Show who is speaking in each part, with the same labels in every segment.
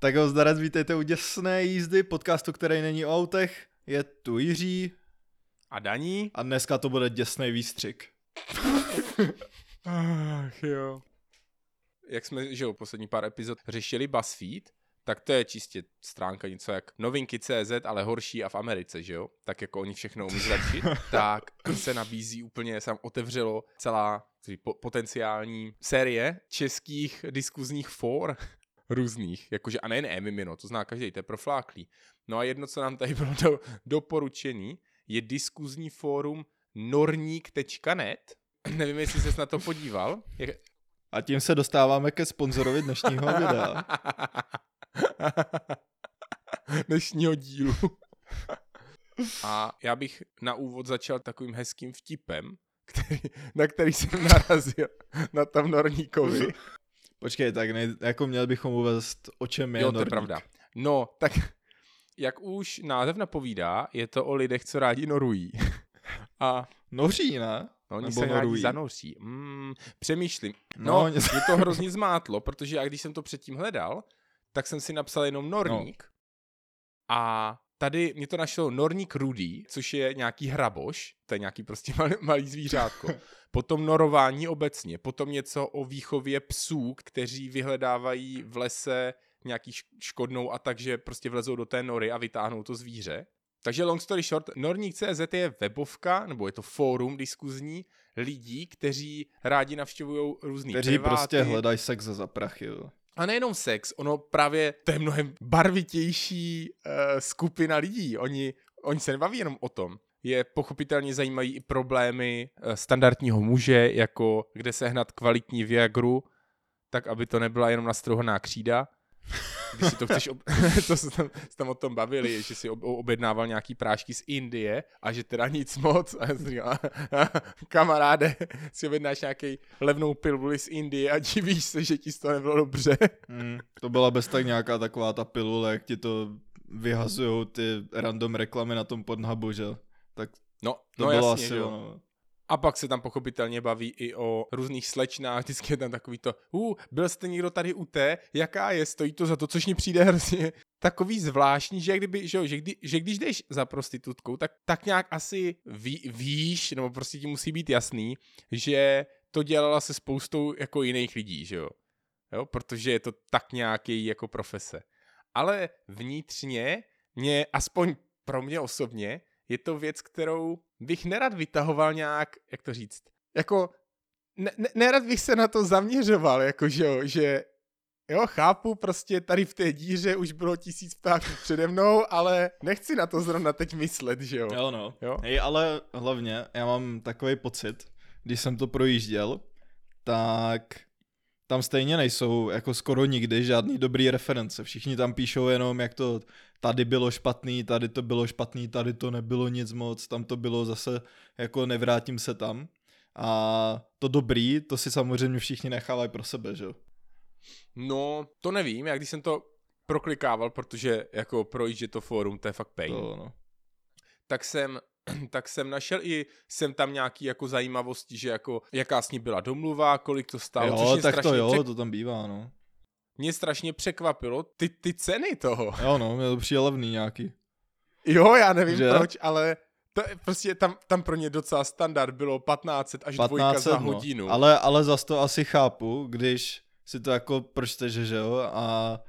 Speaker 1: Tak ho zdarec, vítejte u Děsné jízdy, podcastu, který není o autech. Je tu Jiří.
Speaker 2: A Daní.
Speaker 1: A dneska to bude děsný výstřik.
Speaker 2: Ach jo. Jak jsme, že jo, poslední pár epizod řešili BuzzFeed, tak to je čistě stránka něco jak novinky CZ, ale horší a v Americe, že jo? Tak jako oni všechno umí zlepšit, tak se nabízí úplně, se otevřelo celá potenciální série českých diskuzních for, různých, jakože a nejen Emimino, to zná každý, to je profláklý. No a jedno, co nám tady bylo do, doporučený, je diskuzní fórum norník.net. Nevím, jestli jsi na to podíval.
Speaker 1: A tím se dostáváme ke sponzorovi dnešního videa.
Speaker 2: dnešního dílu. A já bych na úvod začal takovým hezkým vtipem, který, na který jsem narazil na tom Norníkovi.
Speaker 1: Počkej, tak ne, jako měli bychom uvést, o čem je
Speaker 2: Jo,
Speaker 1: to
Speaker 2: je pravda. No, tak jak už název napovídá, je to o lidech, co rádi norují.
Speaker 1: A Noří, ne?
Speaker 2: No, oni Nebo se rádi zanoří. Mm, přemýšlím. No, no, mě to hrozně zmátlo, protože já když jsem to předtím hledal, tak jsem si napsal jenom norník. No. A tady mě to našlo norník rudý, což je nějaký hraboš, to je nějaký prostě malý, malý zvířátko. Potom norování obecně, potom něco o výchově psů, kteří vyhledávají v lese nějaký škodnou a takže prostě vlezou do té nory a vytáhnou to zvíře. Takže long story short, Norník.cz je webovka, nebo je to fórum diskuzní lidí, kteří rádi navštěvují různý
Speaker 1: Kteří priváty. prostě hledají sex za prachy, jo.
Speaker 2: A nejenom sex, ono právě to je mnohem barvitější uh, skupina lidí. Oni, oni se nebaví jenom o tom. Je pochopitelně zajímají i problémy uh, standardního muže, jako kde sehnat kvalitní Viagru, tak aby to nebyla jenom nastrouhaná křída. Když si to chceš, ob... to se tam, se tam o tom bavili, že si objednával nějaký prášky z Indie a že teda nic moc. A říkal, kamaráde, si objednáš nějaký levnou piluli z Indie a divíš se, že ti toho nebylo dobře.
Speaker 1: Mm, to byla bez tak nějaká taková ta pilule, jak ti to vyhazují ty random reklamy na tom podhubu, že? Tak
Speaker 2: no, to no bylo jasně, asi ono. A pak se tam pochopitelně baví i o různých slečnách, vždycky je tam takový to, uh, byl jste někdo tady u té, jaká je, stojí to za to, což mi přijde hrozně takový zvláštní, že, kdyby, že, jo, že, kdy, že když jdeš za prostitutkou, tak, tak nějak asi ví, víš, nebo prostě ti musí být jasný, že to dělala se spoustou jako jiných lidí, že jo. jo? Protože je to tak nějaký jako profese. Ale vnitřně mě, aspoň pro mě osobně, je to věc, kterou bych nerad vytahoval nějak, jak to říct, jako ne, ne, nerad bych se na to zaměřoval, jako že jo, že jo, chápu, prostě tady v té díře už bylo tisíc ptáků přede mnou, ale nechci na to zrovna teď myslet, že jo.
Speaker 1: Jo, no. Jo? Hej, ale hlavně, já mám takový pocit, když jsem to projížděl, tak tam stejně nejsou jako skoro nikdy žádný dobrý reference. Všichni tam píšou jenom, jak to tady bylo špatný, tady to bylo špatný, tady to nebylo nic moc, tam to bylo zase jako nevrátím se tam. A to dobrý, to si samozřejmě všichni nechávají pro sebe, že jo?
Speaker 2: No, to nevím, já když jsem to proklikával, protože jako projíždě to fórum, to je fakt pain. To, no. Tak jsem tak jsem našel i jsem tam nějaký jako zajímavosti, že jako jaká s ní byla domluva, kolik to stálo.
Speaker 1: Jo, tak to jo, přek... to tam bývá, no.
Speaker 2: Mě strašně překvapilo ty, ty ceny toho.
Speaker 1: Jo, no, mě to přijde levný nějaký.
Speaker 2: Jo, já nevím že? proč, ale to prostě tam, tam pro ně docela standard bylo 1500 až 1500, dvojka za no. hodinu.
Speaker 1: Ale, ale zas to asi chápu, když si to jako pročteš, že jo, a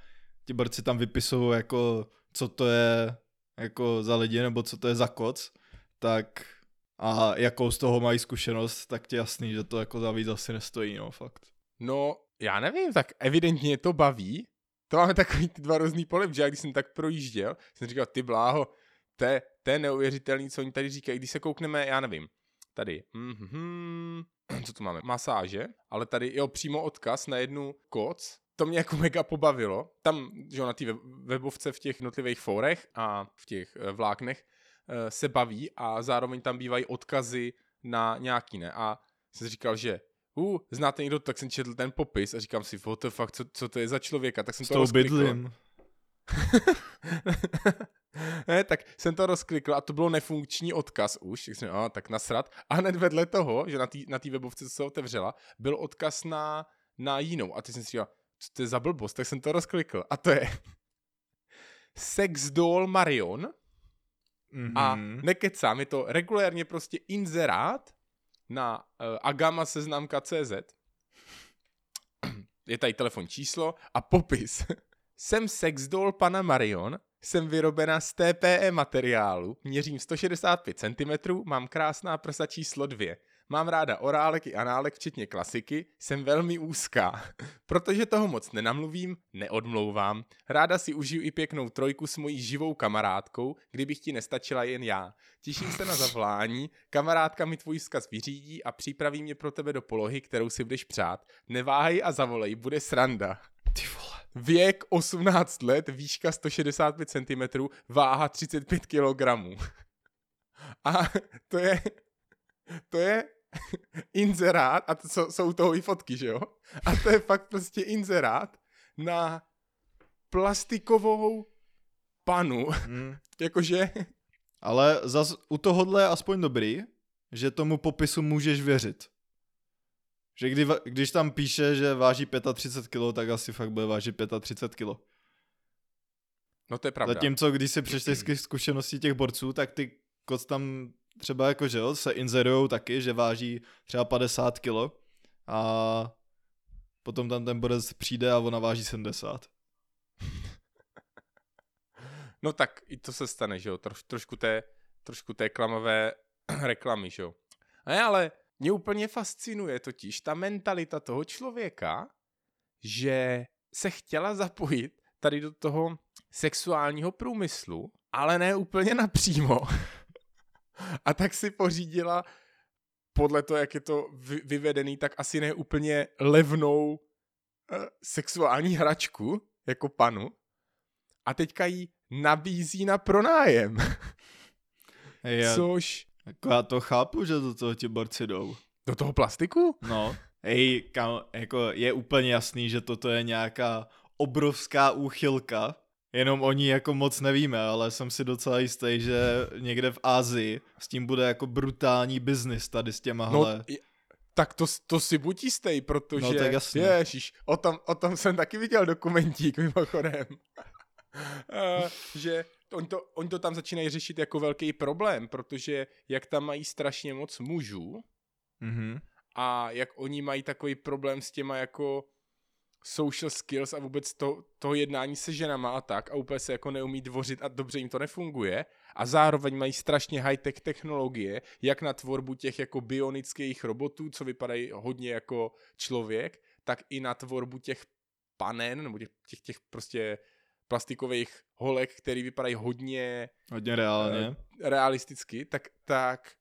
Speaker 1: ti borci tam vypisují jako, co to je jako za lidi, nebo co to je za koc, tak a jakou z toho mají zkušenost, tak ti jasný, že to jako za víc asi nestojí, no fakt.
Speaker 2: No, já nevím, tak evidentně to baví. To máme takový ty dva různý polem, že já když jsem tak projížděl, jsem říkal, ty bláho, to je, neuvěřitelný, co oni tady říkají. Když se koukneme, já nevím, tady, mm-hmm, co tu máme, masáže, ale tady, jo, přímo odkaz na jednu koc, to mě jako mega pobavilo. Tam, že na té webovce v těch jednotlivých forech a v těch eh, vláknech Eh, se baví a zároveň tam bývají odkazy na nějaký, ne? A jsem říkal, že uh, znáte někdo, tak jsem četl ten popis a říkám si, what the fuck, co, co to je za člověka, tak jsem S to rozklikl. ne, tak jsem to rozklikl a to bylo nefunkční odkaz už, tak jsem, a, tak nasrat. A hned vedle toho, že na té na webovce, co se otevřela, byl odkaz na, na jinou. A ty jsem si říkal, co to je za blbost, tak jsem to rozklikl. A to je sex doll Marion mm-hmm. a
Speaker 1: Mhm.
Speaker 2: nekecám, je to regulérně prostě inzerát na uh, agama seznamka.cz je tady telefon číslo a popis. jsem sex doll pana Marion, jsem vyrobena z TPE materiálu, měřím 165 cm, mám krásná prsa číslo 2. Mám ráda orálek i análek, včetně klasiky, jsem velmi úzká. Protože toho moc nenamluvím, neodmlouvám. Ráda si užiju i pěknou trojku s mojí živou kamarádkou, kdybych ti nestačila jen já. Těším se na zavolání, kamarádka mi tvůj vzkaz vyřídí a připraví mě pro tebe do polohy, kterou si budeš přát. Neváhej a zavolej, bude sranda.
Speaker 1: Ty vole.
Speaker 2: Věk 18 let, výška 165 cm, váha 35 kg. A to je, to je inzerát, a to jsou, jsou toho i fotky, že jo? A to je fakt prostě inzerát na plastikovou panu.
Speaker 1: Mm.
Speaker 2: Jakože,
Speaker 1: Ale zas u tohohle je aspoň dobrý, že tomu popisu můžeš věřit. Že kdy, když tam píše, že váží 35 kg, tak asi fakt bude vážit 35 kg.
Speaker 2: no to je pravda.
Speaker 1: Zatímco když si přečteš z zkušeností těch borců, tak ty koc tam třeba jako, že jo, se inzerujou taky, že váží třeba 50 kg a potom tam ten borec přijde a ona váží 70.
Speaker 2: No tak i to se stane, že jo, Troš, trošku té, trošku té klamavé reklamy, že jo. Ne, ale mě úplně fascinuje totiž ta mentalita toho člověka, že se chtěla zapojit tady do toho sexuálního průmyslu, ale ne úplně napřímo. A tak si pořídila podle toho, jak je to vy- vyvedený, tak asi ne úplně levnou eh, sexuální hračku, jako panu. A teďka ji nabízí na pronájem.
Speaker 1: Já,
Speaker 2: Což
Speaker 1: jako já to chápu, že do toho ti borci jdou.
Speaker 2: do toho plastiku?
Speaker 1: No, hej, kam, jako je úplně jasný, že toto je nějaká obrovská úchylka, jenom o ní jako moc nevíme, ale jsem si docela jistý, že někde v Ázii s tím bude jako brutální biznis tady s těma
Speaker 2: No,
Speaker 1: hele.
Speaker 2: i- tak to, to si buď jistý, protože...
Speaker 1: No, tak jasně.
Speaker 2: Ježiš, o tom, o tom jsem taky viděl dokumentík mimochodem. uh, že oni to, oni to tam začínají řešit jako velký problém, protože jak tam mají strašně moc mužů
Speaker 1: Mhm.
Speaker 2: a jak oni mají takový problém s těma jako social skills a vůbec to, to jednání se ženama a tak a úplně se jako neumí dvořit a dobře jim to nefunguje a zároveň mají strašně high-tech technologie, jak na tvorbu těch jako bionických robotů, co vypadají hodně jako člověk, tak i na tvorbu těch panen, nebo těch, těch, těch prostě plastikových holek, který vypadají hodně
Speaker 1: Hodně reálně.
Speaker 2: realisticky, tak, tak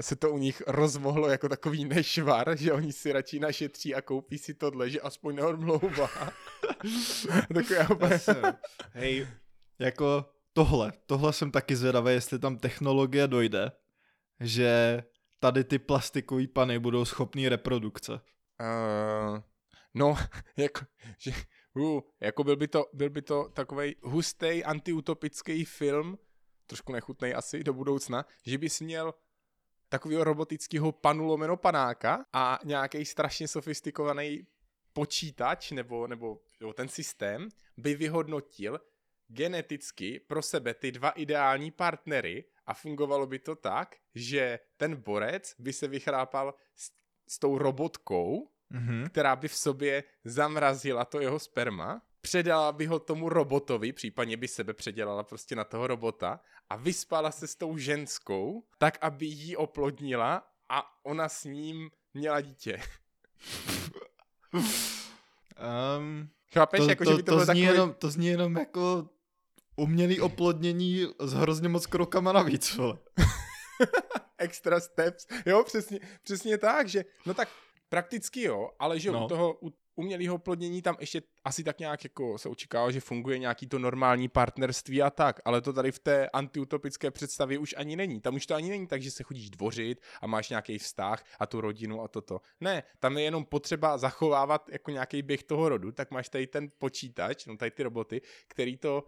Speaker 2: se to u nich rozmohlo jako takový nešvar, že oni si radši našetří a koupí si tohle, že aspoň neodmlouvá. Takové úplně...
Speaker 1: Jasně. Hej, jako tohle, tohle jsem taky zvědavý, jestli tam technologie dojde, že tady ty plastikové pany budou schopný reprodukce.
Speaker 2: Uh, no, jako, že, uh, jako byl by to, byl by to takový hustý antiutopický film, trošku nechutnej asi do budoucna, že bys měl takového robotického panu lomeno panáka a nějaký strašně sofistikovaný počítač nebo, nebo jo, ten systém by vyhodnotil geneticky pro sebe ty dva ideální partnery a fungovalo by to tak, že ten borec by se vychrápal s, s tou robotkou,
Speaker 1: Mhm.
Speaker 2: která by v sobě zamrazila to jeho sperma, předala by ho tomu robotovi, případně by sebe předělala prostě na toho robota a vyspala se s tou ženskou, tak aby jí oplodnila a ona s ním měla dítě.
Speaker 1: Um,
Speaker 2: Chápeš,
Speaker 1: to,
Speaker 2: jako,
Speaker 1: to,
Speaker 2: že by to,
Speaker 1: to,
Speaker 2: bylo
Speaker 1: zní
Speaker 2: takový...
Speaker 1: jenom, to zní jenom jako umělý oplodnění s hrozně moc krokama navíc, vole.
Speaker 2: extra steps. Jo, přesně, přesně tak, že no tak prakticky jo, ale že no.
Speaker 1: No.
Speaker 2: u toho u umělého oplodnění tam ještě asi tak nějak jako se očekává, že funguje nějaký to normální partnerství a tak, ale to tady v té antiutopické představě už ani není. Tam už to ani není tak, že se chodíš dvořit a máš nějaký vztah a tu rodinu a toto. Ne, tam je jenom potřeba zachovávat jako nějaký běh toho rodu, tak máš tady ten počítač, no tady ty roboty, který to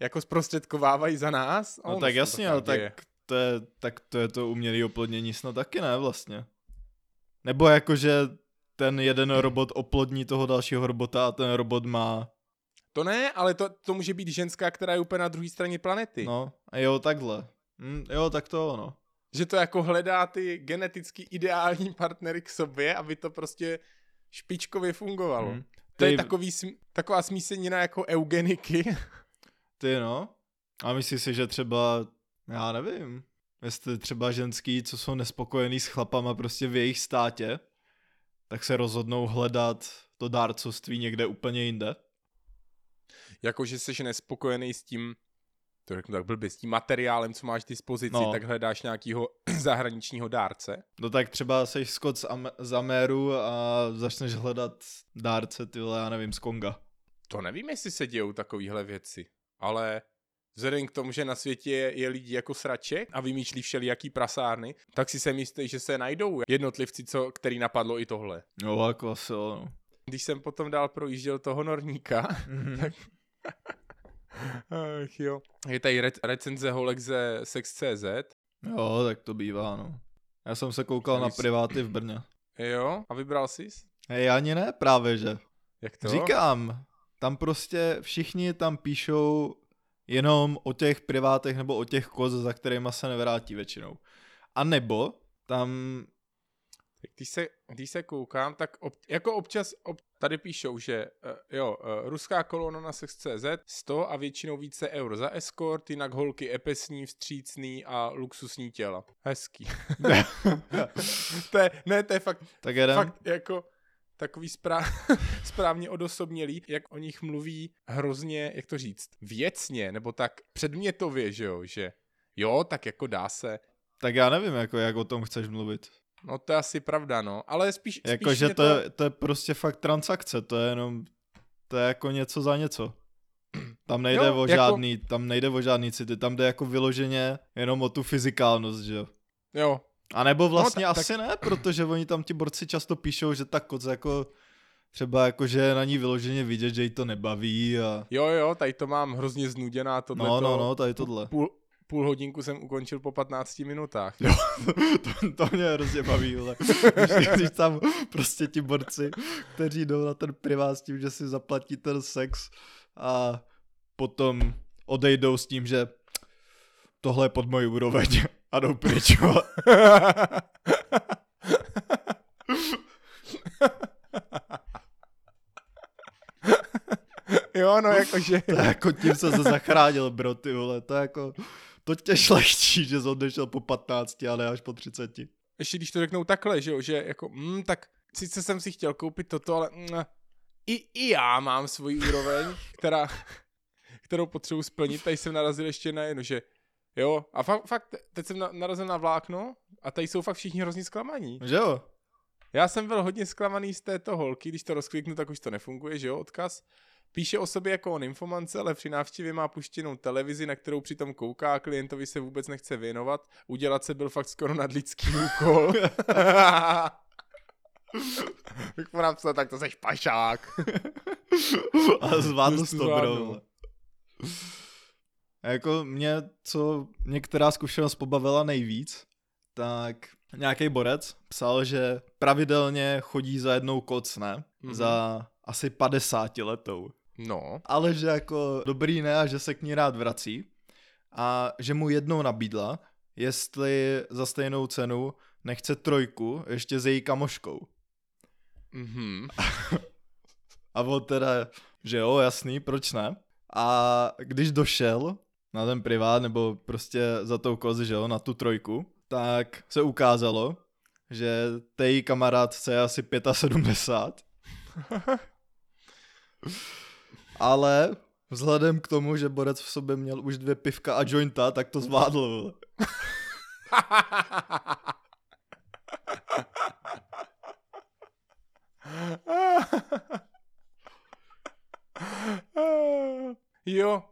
Speaker 2: jako zprostředkovávají za nás.
Speaker 1: No tak jasně, ale tak to je, tak to je to umělý oplodnění snad taky ne vlastně. Nebo jako, že ten jeden robot oplodní toho dalšího robota a ten robot má...
Speaker 2: To ne, ale to, to může být ženská, která je úplně na druhé straně planety.
Speaker 1: No, a jo, takhle. Hm, jo, tak to ono.
Speaker 2: Že to jako hledá ty geneticky ideální partnery k sobě, aby to prostě špičkově fungovalo. Hmm. To je takový, taková smísenina jako eugeniky.
Speaker 1: Ty no. A myslíš si, že třeba, já nevím, jestli třeba ženský, co jsou nespokojený s chlapama prostě v jejich státě, tak se rozhodnou hledat to dárcovství někde úplně jinde?
Speaker 2: Jakože jsi nespokojený s tím, to řeknu tak blbě, s tím materiálem, co máš k dispozici, no. tak hledáš nějakého zahraničního dárce.
Speaker 1: No tak třeba jsi Scott z, Am- z Ameru a začneš hledat dárce, ty já nevím, z Konga.
Speaker 2: To nevím, jestli se dějou takovéhle věci, ale vzhledem k tomu, že na světě je, je lidí jako sraček a vymýšlí všelijaký prasárny, tak si se myslí, že se najdou jednotlivci, co, který napadlo i tohle.
Speaker 1: No, jako asi, no.
Speaker 2: Když jsem potom dál projížděl toho norníka, mm-hmm. tak Ach jo. Je tady re- recenze holek ze Sex.cz.
Speaker 1: Jo, tak to bývá, no. Já jsem se koukal na priváty v Brně.
Speaker 2: Jo, a vybral jsi?
Speaker 1: Hej, ani ne, právě že.
Speaker 2: Jak to?
Speaker 1: Říkám, tam prostě všichni tam píšou jenom o těch privátech nebo o těch koz, za kterýma se nevrátí většinou. A nebo tam
Speaker 2: když se, když se koukám, tak ob, jako občas ob, tady píšou, že uh, jo, uh, ruská kolona na sex.cz 100 a většinou více eur za escort, jinak holky epesní, vstřícný a luxusní těla. Hezký. to je, ne, to je fakt,
Speaker 1: tak
Speaker 2: fakt jako takový správ, správně odosobnělý, jak o nich mluví hrozně, jak to říct, věcně, nebo tak předmětově, že jo, že jo, tak jako dá se.
Speaker 1: Tak já nevím, jako jak o tom chceš mluvit.
Speaker 2: No to je asi pravda, no. Ale spíš,
Speaker 1: Jako,
Speaker 2: spíš
Speaker 1: že to, to... Je, to je prostě fakt transakce, to je jenom, to je jako něco za něco. Tam nejde jo, o jako... žádný, tam nejde o žádný city, tam jde jako vyloženě jenom o tu fyzikálnost, že jo.
Speaker 2: Jo.
Speaker 1: A nebo vlastně no, ta, asi tak... ne, protože oni tam ti borci často píšou, že ta koc jako třeba jako, že na ní vyloženě vidět, že jí to nebaví a...
Speaker 2: Jo, jo, tady to mám hrozně znuděná tohle.
Speaker 1: No, no, no, tady tohle.
Speaker 2: Půl, půl hodinku jsem ukončil po 15 minutách.
Speaker 1: Jo, to, to mě hrozně baví, ale když, když tam prostě ti borci, kteří jdou na ten privát s tím, že si zaplatí ten sex a potom odejdou s tím, že tohle je pod mojí úroveň a jdou pryč.
Speaker 2: jo, no jakože...
Speaker 1: To je jako tím se zachránil, bro, ty vole, to je jako to tě šlechtí, že jsi odešel po 15, ale až po 30.
Speaker 2: Ještě když to řeknou takhle, že jo, že jako, mm, tak sice jsem si chtěl koupit toto, ale mm, i, i já mám svůj úroveň, která, kterou potřebuji splnit. Tady jsem narazil ještě na jedno, že jo, a fakt, fakt teď jsem narazil na vlákno a tady jsou fakt všichni hrozně zklamaní.
Speaker 1: Že jo?
Speaker 2: Já jsem byl hodně zklamaný z této holky, když to rozkliknu, tak už to nefunguje, že jo, odkaz. Píše o sobě jako o nymfomance, ale při návštěvě má puštěnou televizi, na kterou přitom kouká a klientovi se vůbec nechce věnovat. Udělat se byl fakt skoro nadlidský úkol. Jak mu napsal, tak to seš pašák.
Speaker 1: a zvládl to, bro. A jako mě, co některá zkušenost pobavila nejvíc, tak nějaký borec psal, že pravidelně chodí za jednou koc, ne? Mm-hmm. Za asi 50 letou.
Speaker 2: No.
Speaker 1: Ale že jako dobrý ne a že se k ní rád vrací. A že mu jednou nabídla, jestli za stejnou cenu nechce trojku ještě s její kamoškou.
Speaker 2: Mhm.
Speaker 1: a on teda, že jo, jasný, proč ne? A když došel na ten privát, nebo prostě za tou kozy, že jo, na tu trojku, tak se ukázalo, že tej kamarádce je asi 75 ale vzhledem k tomu, že Borec v sobě měl už dvě pivka a jointa, tak to zvládl.
Speaker 2: jo,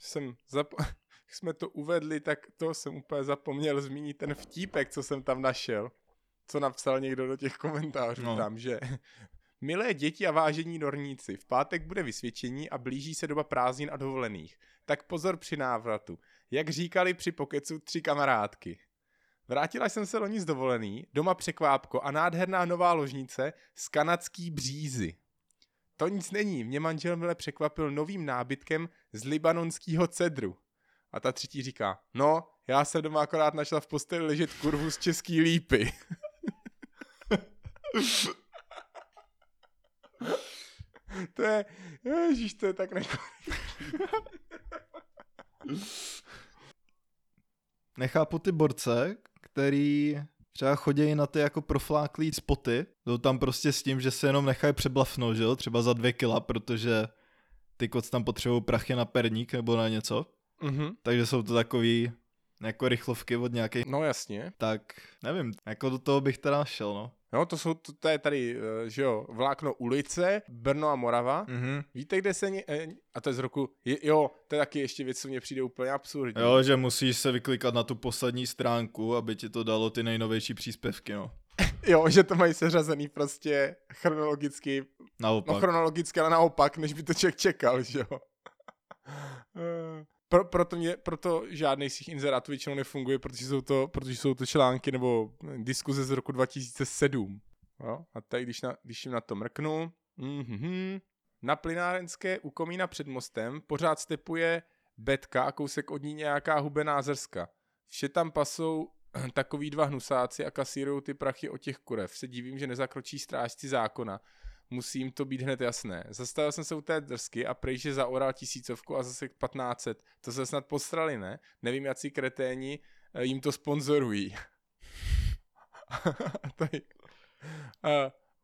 Speaker 2: jsem zap- jsme to uvedli, tak to jsem úplně zapomněl zmínit ten vtípek, co jsem tam našel. Co napsal někdo do těch komentářů no. tam, že Milé děti a vážení norníci, v pátek bude vysvědčení a blíží se doba prázdnin a dovolených. Tak pozor při návratu. Jak říkali při pokecu tři kamarádky. Vrátila jsem se loni z dovolený, doma překvápko a nádherná nová ložnice z kanadský břízy. To nic není, mě manžel mile překvapil novým nábytkem z libanonského cedru. A ta třetí říká, no, já jsem doma akorát našla v posteli ležet kurvu z český lípy. to je, ježiš, to je tak nekorektní.
Speaker 1: Nechápu ty borce, který třeba chodí na ty jako profláklý spoty, jdou tam prostě s tím, že se jenom nechají přeblafnout, že jo, třeba za dvě kila, protože ty koc tam potřebují prachy na perník nebo na něco. Mm-hmm. Takže jsou to takový jako rychlovky od nějakých.
Speaker 2: No jasně.
Speaker 1: Tak nevím, jako do toho bych teda šel, no.
Speaker 2: No, to jsou, to, to je tady, eh, že jo, vlákno ulice, Brno a Morava. Mm-hmm. Víte, kde se, ně, eh, a to je z roku, jo, to je taky ještě věc, co mně přijde úplně absurdní.
Speaker 1: Jo, že musíš se vyklikat na tu poslední stránku, aby ti to dalo ty nejnovější příspěvky, no.
Speaker 2: jo, že to mají seřazený prostě chronologicky,
Speaker 1: naopak.
Speaker 2: no chronologicky, ale naopak, než by to člověk čekal, že jo. Eh, pro, proto, mě, proto žádný z těch inzerátů většinou nefunguje, protože jsou, to, protože jsou to články nebo diskuze z roku 2007. Jo? A tady, když, na, když jim na to mrknu, mm-hmm, na plynárenské u komína před mostem pořád stepuje betka a kousek od ní nějaká hubená zrska. Vše tam pasou takový dva hnusáci a kasírují ty prachy od těch kurev. Se divím, že nezakročí strážci zákona musím to být hned jasné. Zastavil jsem se u té drsky a prej, že zaoral tisícovku a zase 1500. To se snad postrali, ne? Nevím, jaký kreténi eh, jim to sponzorují. Tady. Uh,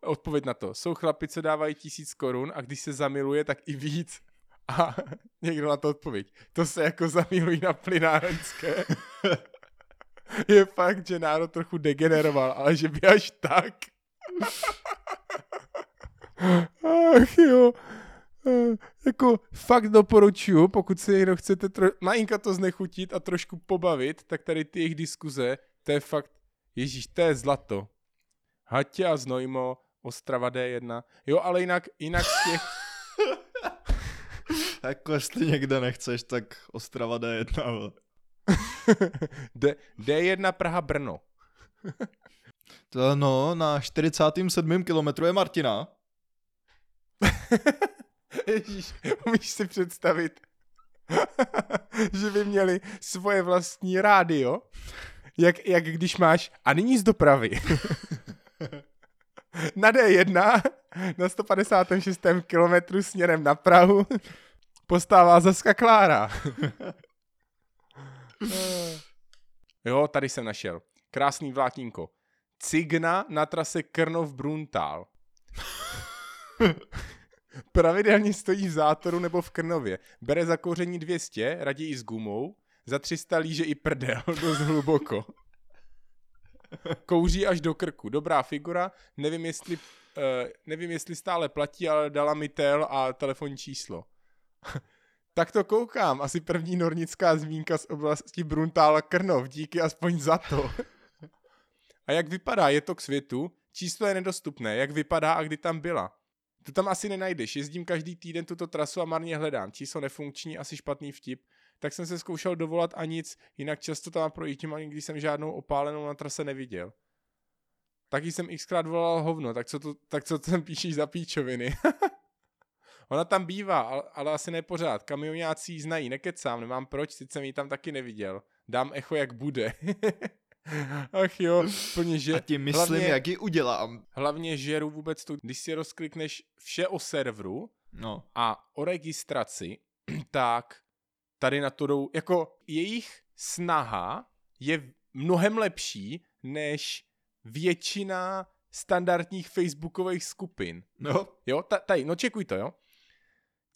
Speaker 2: odpověď na to. Jsou chlapi, co dávají tisíc korun a když se zamiluje, tak i víc. A někdo na to odpověď. To se jako zamilují na plynárenské. Je fakt, že národ trochu degeneroval, ale že by až tak. Ach jo. Uh, jako fakt doporučuju, pokud se někdo chcete tro- malinka to znechutit a trošku pobavit, tak tady ty jejich diskuze, to je fakt, ježíš, to je zlato. Hatě a Znojmo, Ostrava D1. Jo, ale jinak, jinak z těch...
Speaker 1: jako jestli někde nechceš, tak Ostrava D1.
Speaker 2: D, D1 Praha Brno.
Speaker 1: to no, na 47. kilometru je Martina.
Speaker 2: Ježíš, umíš si představit, že by měli svoje vlastní rádio, jak, jak když máš, a nyní z dopravy. na D1, na 156. kilometru směrem na Prahu, postává Zaska Klára. jo, tady jsem našel. Krásný vlákínko. Cigna na trase Krnov-Bruntál. Pravidelně stojí v zátoru nebo v Krnově. Bere za kouření 200, raději s gumou, za 300 líže i prdel, dost hluboko. Kouří až do krku. Dobrá figura, nevím jestli, uh, nevím jestli stále platí, ale dala mi tel a telefonní číslo. tak to koukám, asi první nornická zmínka z oblasti Bruntála Krnov, díky aspoň za to. a jak vypadá, je to k světu, číslo je nedostupné, jak vypadá a kdy tam byla. To tam asi nenajdeš. Jezdím každý týden tuto trasu a marně hledám. Číslo nefunkční, asi špatný vtip. Tak jsem se zkoušel dovolat a nic, jinak často tam projítím a nikdy jsem žádnou opálenou na trase neviděl. Taky jsem xkrát volal hovno, tak co, to, tak co tam píšeš za píčoviny? Ona tam bývá, ale, ale asi ne pořád. Kamionáci ji znají, nekecám, nemám proč, sice jsem ji tam taky neviděl. Dám echo, jak bude. Ach jo, plně že...
Speaker 1: A ti myslím, hlavně, jak ji udělám.
Speaker 2: Hlavně žeru vůbec tu, když si rozklikneš vše o serveru no. a o registraci, tak tady na to jdou, jako jejich snaha je mnohem lepší než většina standardních facebookových skupin.
Speaker 1: No.
Speaker 2: Jo, tady, no čekuj to, jo.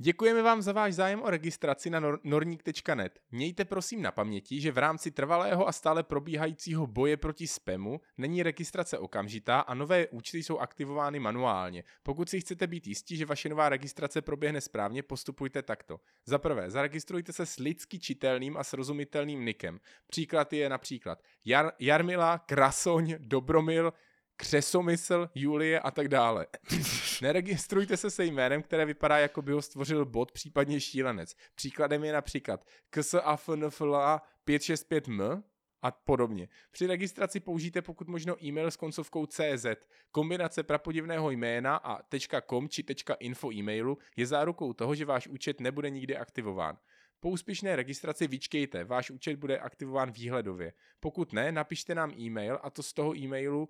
Speaker 2: Děkujeme vám za váš zájem o registraci na nor- norník.net. Mějte prosím na paměti, že v rámci trvalého a stále probíhajícího boje proti spamu není registrace okamžitá a nové účty jsou aktivovány manuálně. Pokud si chcete být jistí, že vaše nová registrace proběhne správně, postupujte takto. Za prvé, zaregistrujte se s lidsky čitelným a srozumitelným nikem. Příklad je například Jar- Jarmila, Krasoň, Dobromil, křesomysl, Julie a tak dále. Neregistrujte se se jménem, které vypadá, jako by ho stvořil bot, případně šílenec. Příkladem je například KSAFNFLA 565M, a podobně. Při registraci použijte pokud možno e-mail s koncovkou CZ. Kombinace prapodivného jména a .com či .info e-mailu je zárukou toho, že váš účet nebude nikdy aktivován. Po úspěšné registraci vyčkejte, váš účet bude aktivován výhledově. Pokud ne, napište nám e-mail a to z toho e-mailu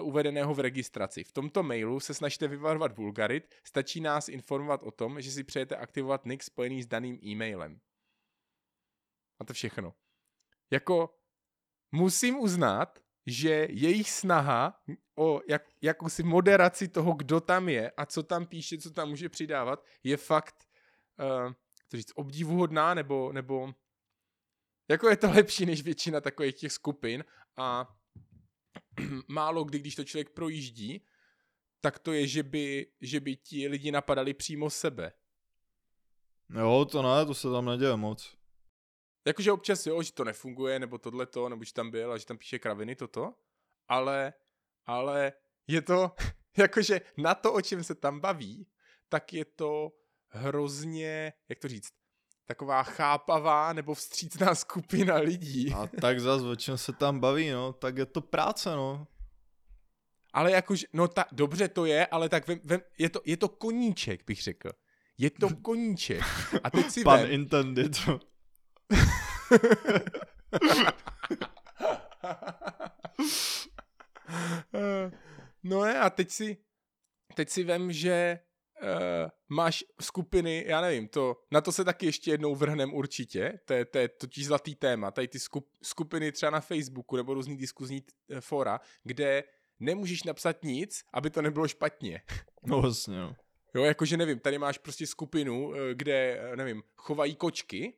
Speaker 2: uvedeného v registraci. V tomto mailu se snažte vyvarovat vulgarit, stačí nás informovat o tom, že si přejete aktivovat nick spojený s daným e-mailem. A to všechno. Jako musím uznat, že jejich snaha o jak, jakousi moderaci toho, kdo tam je a co tam píše, co tam může přidávat, je fakt uh, to říct, obdivuhodná, nebo, nebo jako je to lepší než většina takových těch skupin a málo kdy, když to člověk projíždí, tak to je, že by, že by ti lidi napadali přímo sebe.
Speaker 1: Jo, to ne, to se tam neděje moc.
Speaker 2: Jakože občas jo, že to nefunguje, nebo tohleto, nebo že tam byl a že tam píše kraviny, toto, ale, ale je to, jakože na to, o čem se tam baví, tak je to hrozně, jak to říct, taková chápavá nebo vstřícná skupina lidí.
Speaker 1: A tak zase, o čem se tam baví, no, tak je to práce, no.
Speaker 2: Ale jakož, no ta, dobře to je, ale tak vem, vem, je, to, je to koníček, bych řekl. Je to koníček. A teď si
Speaker 1: Pan
Speaker 2: vem...
Speaker 1: intended.
Speaker 2: no ne, a teď si, teď si vem, že uh, máš skupiny, já nevím, to, na to se taky ještě jednou vrhnem určitě, to je, to je totiž zlatý téma, tady ty skup, skupiny třeba na Facebooku nebo různý diskuzní eh, fora, kde nemůžeš napsat nic, aby to nebylo špatně.
Speaker 1: No vlastně, no.
Speaker 2: Jo, jakože nevím, tady máš prostě skupinu, eh, kde, nevím, chovají kočky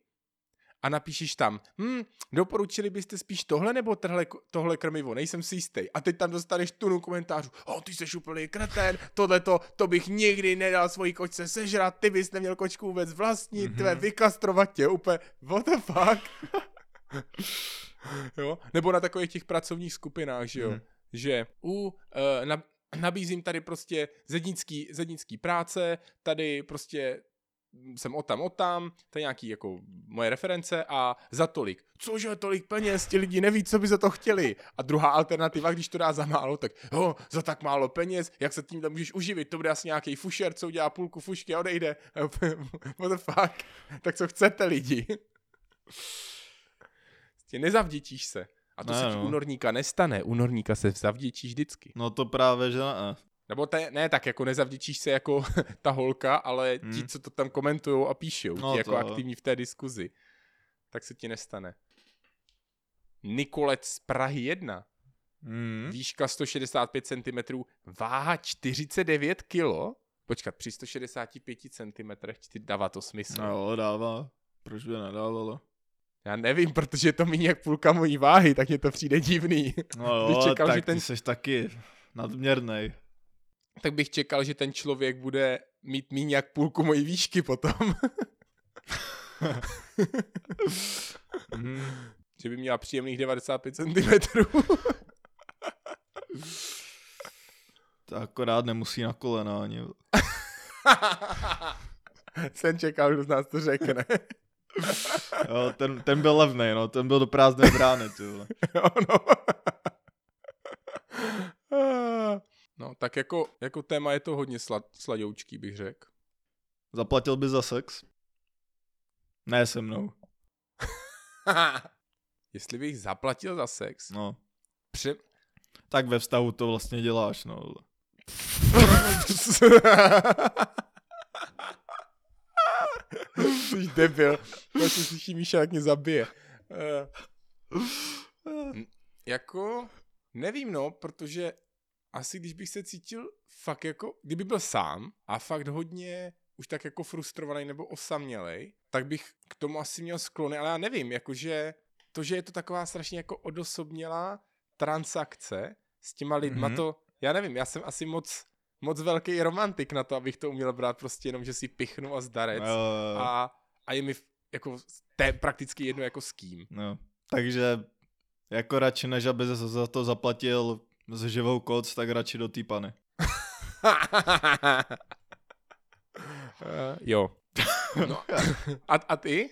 Speaker 2: a napíšeš tam, hm, doporučili byste spíš tohle nebo tohle, tohle krmivo, nejsem si jistý. A teď tam dostaneš tunu komentářů, o, ty jsi úplný kreten, tohle to bych nikdy nedal svoji kočce sežrat, ty bys neměl kočku vůbec vlastnit, mm-hmm. tvé vykastrovat tě, úplně, what the fuck. jo? Nebo na takových těch pracovních skupinách, že jo, mm. že u, uh, na, nabízím tady prostě zednický, zednický práce, tady prostě jsem o tam, o tam, to je nějaký jako moje reference a za tolik. Cože tolik peněz, ti lidi neví, co by za to chtěli. A druhá alternativa, když to dá za málo, tak jo, za tak málo peněz, jak se tím můžeš uživit, to bude asi nějaký fušer, co udělá půlku fušky a odejde. What the fuck? Tak co chcete lidi? Prostě nezavděčíš se. A to ne, se ti no. u norníka nestane. U norníka se zavděčíš vždycky.
Speaker 1: No to právě, že ne.
Speaker 2: Nebo te, ne tak, jako nezavděčíš se jako ta holka, ale ti, hmm. co to tam komentují a píšou, no ti jako aktivní v té diskuzi. Tak se ti nestane. Nikolec z Prahy 1. Hmm. Výška 165 cm, váha 49 kg. Počkat, při 165 cm dává to smysl.
Speaker 1: No, dává. Proč by nedávalo?
Speaker 2: Já nevím, protože to méně jak půlka mojí váhy, tak mě to přijde divný.
Speaker 1: No jo, čekal, tak že ten... ty jsi taky nadměrný
Speaker 2: tak bych čekal, že ten člověk bude mít méně jak půlku mojí výšky potom. mm. Že by měla příjemných 95 cm.
Speaker 1: to akorát nemusí na kolena ani.
Speaker 2: Jsem čekal, kdo z nás to řekne.
Speaker 1: jo, ten, ten byl levný, no, ten byl do prázdné brány, ty jo, no.
Speaker 2: No, tak jako, jako téma je to hodně slad, sladoučký, bych řekl.
Speaker 1: Zaplatil by za sex? Ne se mnou.
Speaker 2: Jestli bych zaplatil za sex?
Speaker 1: No.
Speaker 2: Pře...
Speaker 1: Tak ve vztahu to vlastně děláš, no.
Speaker 2: Jsi debil. Si slyší Míša, jak mě zabije. Uh, jako, nevím no, protože asi když bych se cítil fakt jako, kdyby byl sám a fakt hodně už tak jako frustrovaný nebo osamělej, tak bych k tomu asi měl sklony, ale já nevím, jakože to, že je to taková strašně jako odosobnělá transakce s těma lidma, mm-hmm. to, já nevím, já jsem asi moc, moc velký romantik na to, abych to uměl brát prostě jenom, že si pichnu a zdarec uh. a, a je mi jako té prakticky jedno jako s kým.
Speaker 1: No, takže jako radši než aby za to zaplatil s živou koc, tak radši do té pany.
Speaker 2: uh, jo. No. A, a ty?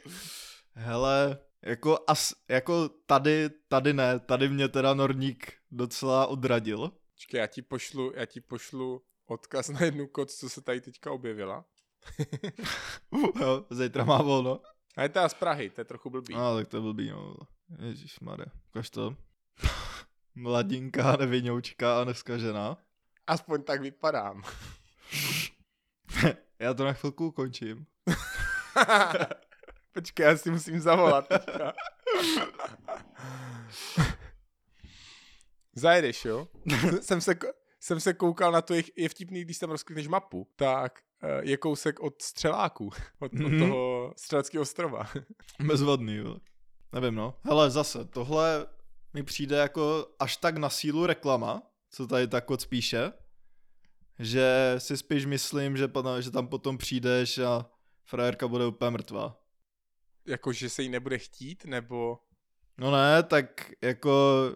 Speaker 1: Hele, Jako, as, jako tady, tady ne, tady mě teda Norník docela odradil.
Speaker 2: Počkej, já ti pošlu, já ti pošlu odkaz na jednu koc, co se tady teďka objevila.
Speaker 1: jo, zítra má volno.
Speaker 2: A je to z Prahy, to je trochu blbý.
Speaker 1: No, tak to je blbý, no. Ježišmarja, ukaž to. Mladinka, nevinoučka a neskažená.
Speaker 2: Aspoň tak vypadám.
Speaker 1: já to na chvilku ukončím.
Speaker 2: Počkej, já si musím zavolat teďka. Zajedeš, jo? jsem, se, jsem se koukal na to, je vtipný, když tam rozklikneš mapu, tak eh, je kousek od střeláků, od, mm-hmm. od mhm. toho střeleckého ostrova.
Speaker 1: Bezvadný, jo. Nevím, no. Hele, zase, tohle mi přijde jako až tak na sílu reklama, co tady tak spíše, že si spíš myslím, že, že tam potom přijdeš a frajerka bude úplně mrtvá.
Speaker 2: Jako, že se jí nebude chtít, nebo...
Speaker 1: No ne, tak jako,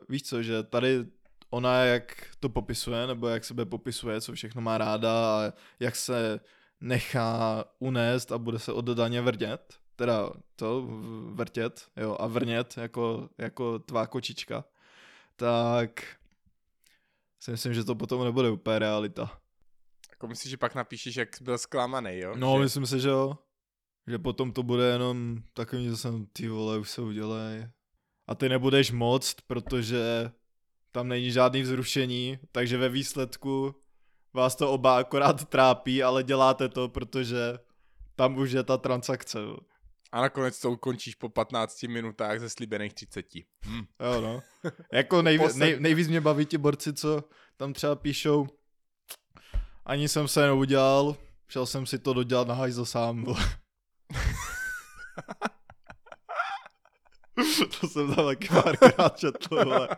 Speaker 1: víš co, že tady ona jak to popisuje, nebo jak sebe popisuje, co všechno má ráda a jak se nechá unést a bude se oddaně vrdět, teda to vrtět, jo, a vrnět jako, jako tvá kočička, tak si myslím, že to potom nebude úplně realita.
Speaker 2: Jako myslíš, že pak napíšeš, jak byl zklamaný, jo?
Speaker 1: No,
Speaker 2: že...
Speaker 1: myslím si, že jo. Že potom to bude jenom takový, že jsem, ty vole, už se udělej. A ty nebudeš moc, protože tam není žádný vzrušení, takže ve výsledku vás to oba akorát trápí, ale děláte to, protože tam už je ta transakce.
Speaker 2: A nakonec to ukončíš po 15 minutách ze slíbených 30.
Speaker 1: Hm. Jo no. jako nej, nej, nejvíc mě baví ti borci, co tam třeba píšou ani jsem se neudělal, šel jsem si to dodělat na hajzl sám. to jsem tam taky párkrát četl, vole.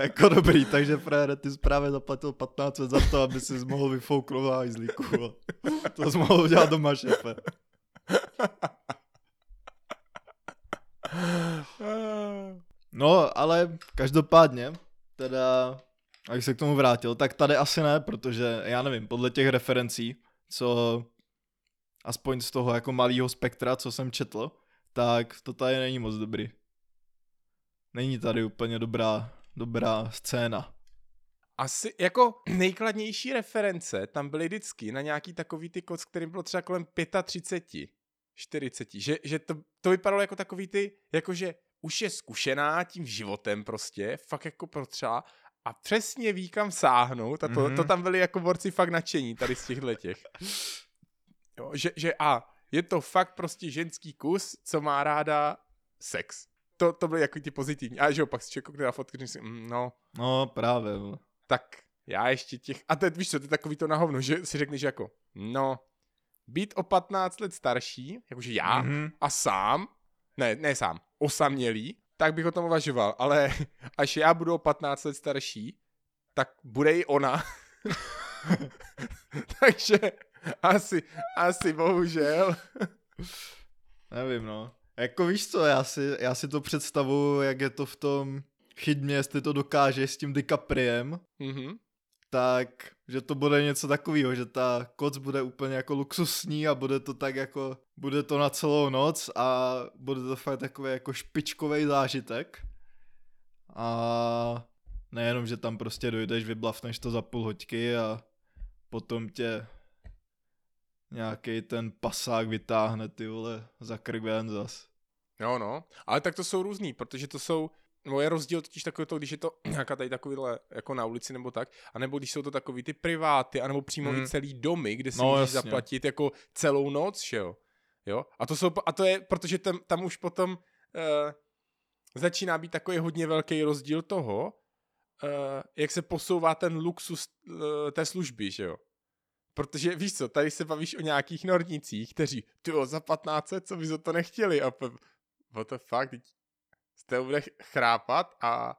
Speaker 1: jako dobrý, takže frére, ty jsi právě zaplatil 15 za to, aby si mohl vyfouknout na hajzlíku. To jsi mohl udělat doma, šefe. No, ale každopádně, teda, abych se k tomu vrátil, tak tady asi ne, protože já nevím, podle těch referencí, co aspoň z toho jako malého spektra, co jsem četl, tak to tady není moc dobrý. Není tady úplně dobrá, dobrá scéna.
Speaker 2: Asi jako nejkladnější reference tam byly vždycky na nějaký takový ty koc, kterým bylo třeba kolem 35, 40, že, že to, to vypadalo jako takový ty, jakože už je zkušená tím životem prostě, fakt jako protřela a přesně ví kam sáhnout a to, mm-hmm. to tam byli jako borci fakt nadšení tady z těchto těch. Jo, že, že a je to fakt prostě ženský kus, co má ráda sex. To, to byly jako ty pozitivní. A že jo, pak si člověk na fotky, si, mm, no.
Speaker 1: No, právě.
Speaker 2: Tak já ještě těch, a teď víš co, to je takový to na hovno, že si řekneš jako, no, být o 15 let starší, jakože já, mm-hmm. a sám, ne, ne sám, osamělý, tak bych o tom uvažoval, ale až já budu o 15 let starší, tak bude i ona. Takže asi, asi bohužel.
Speaker 1: Nevím, no. Jako víš co, já si, já si to představuji, jak je to v tom chyť mě, jestli to dokáže s tím DiCapriem, mm-hmm. Tak, že to bude něco takového, že ta koc bude úplně jako luxusní a bude to tak jako, bude to na celou noc a bude to fakt takový jako špičkový zážitek. A nejenom, že tam prostě dojdeš, vyblavneš to za půl hoďky a potom tě nějaký ten pasák vytáhne ty vole za krk ven zas.
Speaker 2: Jo no, ale tak to jsou různý, protože to jsou, no je rozdíl totiž takový to, když je to nějaká tady takovýhle jako na ulici nebo tak, anebo když jsou to takový ty priváty, anebo přímo hmm. i celý domy, kde si no, můžeš jasně. zaplatit jako celou noc, že jo. Jo? A to, jsou, a to je, protože tam, tam už potom uh, začíná být takový hodně velký rozdíl toho, uh, jak se posouvá ten luxus uh, té služby, že jo. Protože víš co, tady se bavíš o nějakých nornicích, kteří, ty za 15, co by za to nechtěli a what the fuck, teď jste bude chrápat a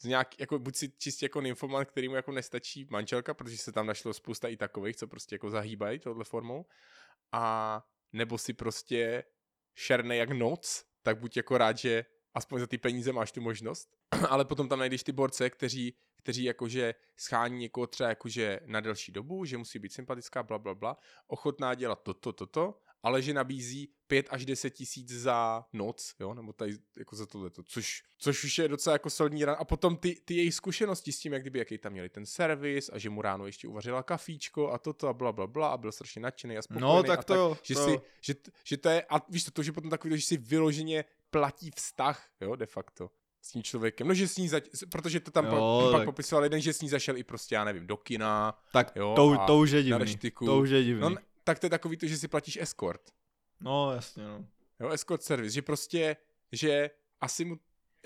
Speaker 2: z nějak, jako buď si čistě jako nymfoman, kterýmu jako nestačí manželka, protože se tam našlo spousta i takových, co prostě jako zahýbají tohle formou a nebo si prostě šerne jak noc, tak buď jako rád, že aspoň za ty peníze máš tu možnost, ale potom tam najdeš ty borce, kteří kteří jakože schání někoho třeba jakože na delší dobu, že musí být sympatická, bla, bla, bla, ochotná dělat toto, toto, ale že nabízí 5 až 10 tisíc za noc, jo, nebo tady jako za tohleto, což, což už je docela jako solidní ran. A potom ty, ty její zkušenosti s tím, jak kdyby, jaký tam měli ten servis a že mu ráno ještě uvařila kafíčko a toto a bla, bla, bla a byl strašně nadšený a spokojený.
Speaker 1: No, tak
Speaker 2: a
Speaker 1: to,
Speaker 2: tak, že,
Speaker 1: to.
Speaker 2: Si, že, že, to je, a víš to, to, že potom takový, že si vyloženě platí vztah, jo, de facto s tím člověkem. No, že s ní zač- protože to tam jo, pak, pak popisoval jeden, že s ní zašel i prostě, já nevím, do kina.
Speaker 1: Tak jo, to, to už je divný. To už je divný.
Speaker 2: No, tak to je takový to, že si platíš escort.
Speaker 1: No, jasně, no.
Speaker 2: Jo, escort service, že prostě, že asi mu,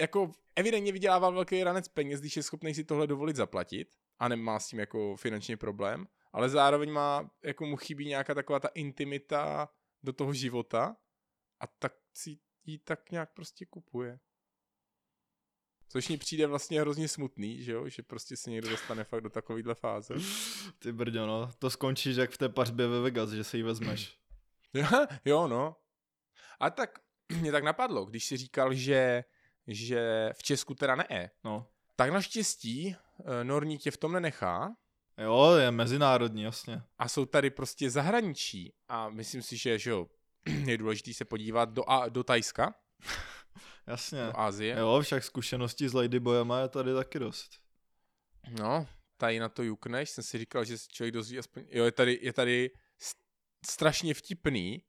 Speaker 2: jako evidentně vydělával velký ranec peněz, když je schopný si tohle dovolit zaplatit a nemá s tím jako finanční problém, ale zároveň má, jako mu chybí nějaká taková ta intimita do toho života a tak si ji tak nějak prostě kupuje. Což mi přijde vlastně hrozně smutný, že jo? Že prostě se někdo dostane fakt do takovýhle fáze.
Speaker 1: Ty brďo, no. To skončíš jak v té pařbě ve Vegas, že se ji vezmeš.
Speaker 2: jo, no. A tak mě tak napadlo, když si říkal, že, že v Česku teda ne.
Speaker 1: No.
Speaker 2: Tak naštěstí eh, Norní tě v tom nenechá.
Speaker 1: Jo, je mezinárodní, jasně.
Speaker 2: A jsou tady prostě zahraničí. A myslím si, že, že jo, je důležité se podívat do, a, do Tajska.
Speaker 1: Jasně.
Speaker 2: Do Azie.
Speaker 1: Jo, však zkušenosti s Ladyboyama je tady taky dost.
Speaker 2: No, tady na to jukneš, jsem si říkal, že se člověk dozví aspoň, jo, je tady, je tady strašně vtipný,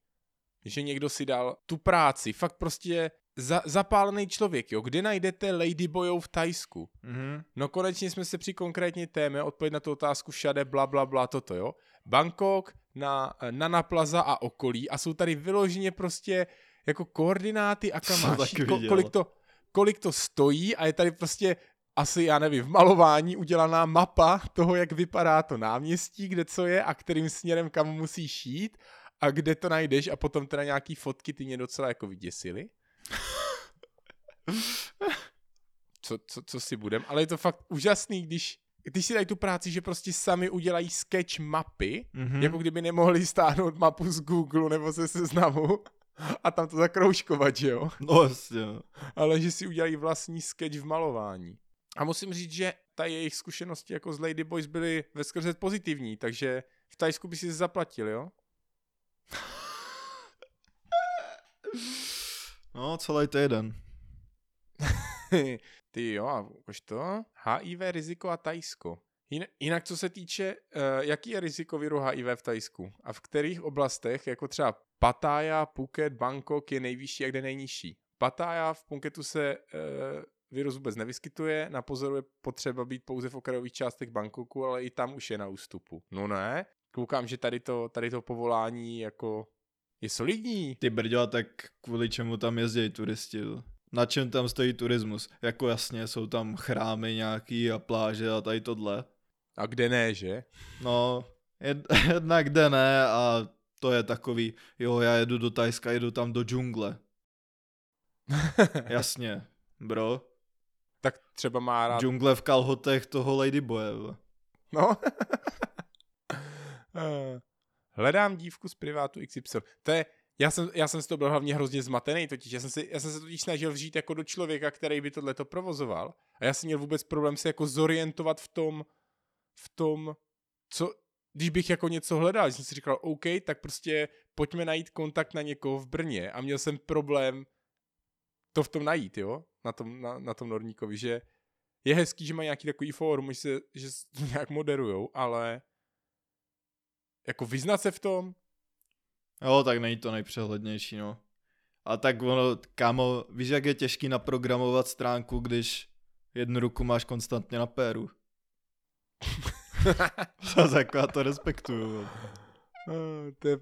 Speaker 2: že někdo si dal tu práci, fakt prostě za, zapálený člověk, jo, kde najdete Ladyboyou v Tajsku?
Speaker 1: Mm-hmm.
Speaker 2: No konečně jsme se při konkrétní téme odpověď na tu otázku všade, bla, bla, bla, toto, jo. Bangkok, na Nana Plaza a okolí a jsou tady vyloženě prostě jako koordináty a kam máš, ko, kolik, to, kolik to stojí a je tady prostě asi, já nevím, v malování udělaná mapa toho, jak vypadá to náměstí, kde co je a kterým směrem kam musíš jít a kde to najdeš a potom teda nějaký fotky ty mě docela jako vyděsily. Co, co, co si budem, ale je to fakt úžasný, když, když si dají tu práci, že prostě sami udělají sketch mapy, mm-hmm. jako kdyby nemohli stáhnout mapu z Google nebo ze seznamu a tam to zakroužkovat, že jo?
Speaker 1: No jasně.
Speaker 2: Ale že si udělají vlastní sketch v malování. A musím říct, že ta jejich zkušenosti jako z Lady Boys byly ve skrze pozitivní, takže v Tajsku by si zaplatil, jo?
Speaker 1: No, celý týden.
Speaker 2: Ty jo, a ukaž to. HIV riziko a Tajsko. Jinak co se týče, uh, jaký je riziko viru HIV v Tajsku a v kterých oblastech, jako třeba Pattaya, Phuket, Bangkok je nejvyšší a kde nejnižší. Pattaya v Phuketu se uh, virus vůbec nevyskytuje, na pozoru je potřeba být pouze v okrajových částech Bangkoku, ale i tam už je na ústupu. No ne, koukám, že tady to, tady to povolání jako je solidní.
Speaker 1: Ty brďo, tak kvůli čemu tam jezdí turisti? Na čem tam stojí turismus? Jako jasně, jsou tam chrámy nějaký a pláže a tady tohle.
Speaker 2: A kde ne, že?
Speaker 1: No, jedna kde ne a to je takový, jo, já jedu do Tajska, jedu tam do džungle. Jasně, bro.
Speaker 2: Tak třeba má rád...
Speaker 1: Džungle v kalhotech toho Ladyboye.
Speaker 2: No. Hledám dívku z privátu XY. To je, já jsem, já jsem z toho byl hlavně hrozně zmatený, totiž já jsem, si, já jsem se totiž snažil vžít jako do člověka, který by tohle to provozoval a já jsem měl vůbec problém se jako zorientovat v tom, v tom, co, když bych jako něco hledal, jsem si říkal, OK, tak prostě pojďme najít kontakt na někoho v Brně a měl jsem problém to v tom najít, jo, na tom, na, na tom Norníkovi, že je hezký, že má nějaký takový fórum, že, se, že to nějak moderujou, ale jako vyznat se v tom?
Speaker 1: Jo, tak není to nejpřehlednější, no. A tak ono, kámo, víš, jak je těžký naprogramovat stránku, když jednu ruku máš konstantně na péru. tak já to respektuju.
Speaker 2: No, to, je,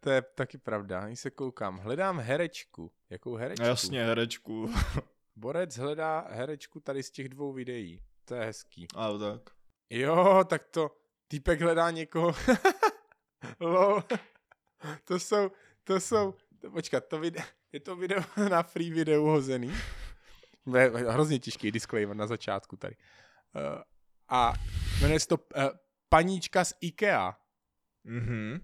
Speaker 2: to je taky pravda, ani se koukám. Hledám herečku. Jakou herečku?
Speaker 1: Jasně, herečku.
Speaker 2: Borec hledá herečku tady z těch dvou videí. To je hezký.
Speaker 1: A tak.
Speaker 2: Jo, tak to, týpek hledá někoho. Lol. To jsou, to jsou, to, počkat, to video, je to video na free video hozený. Hrozně těžký disclaimer na začátku tady. Uh, a jmenuje se to uh, Paníčka z IKEA.
Speaker 1: Mhm.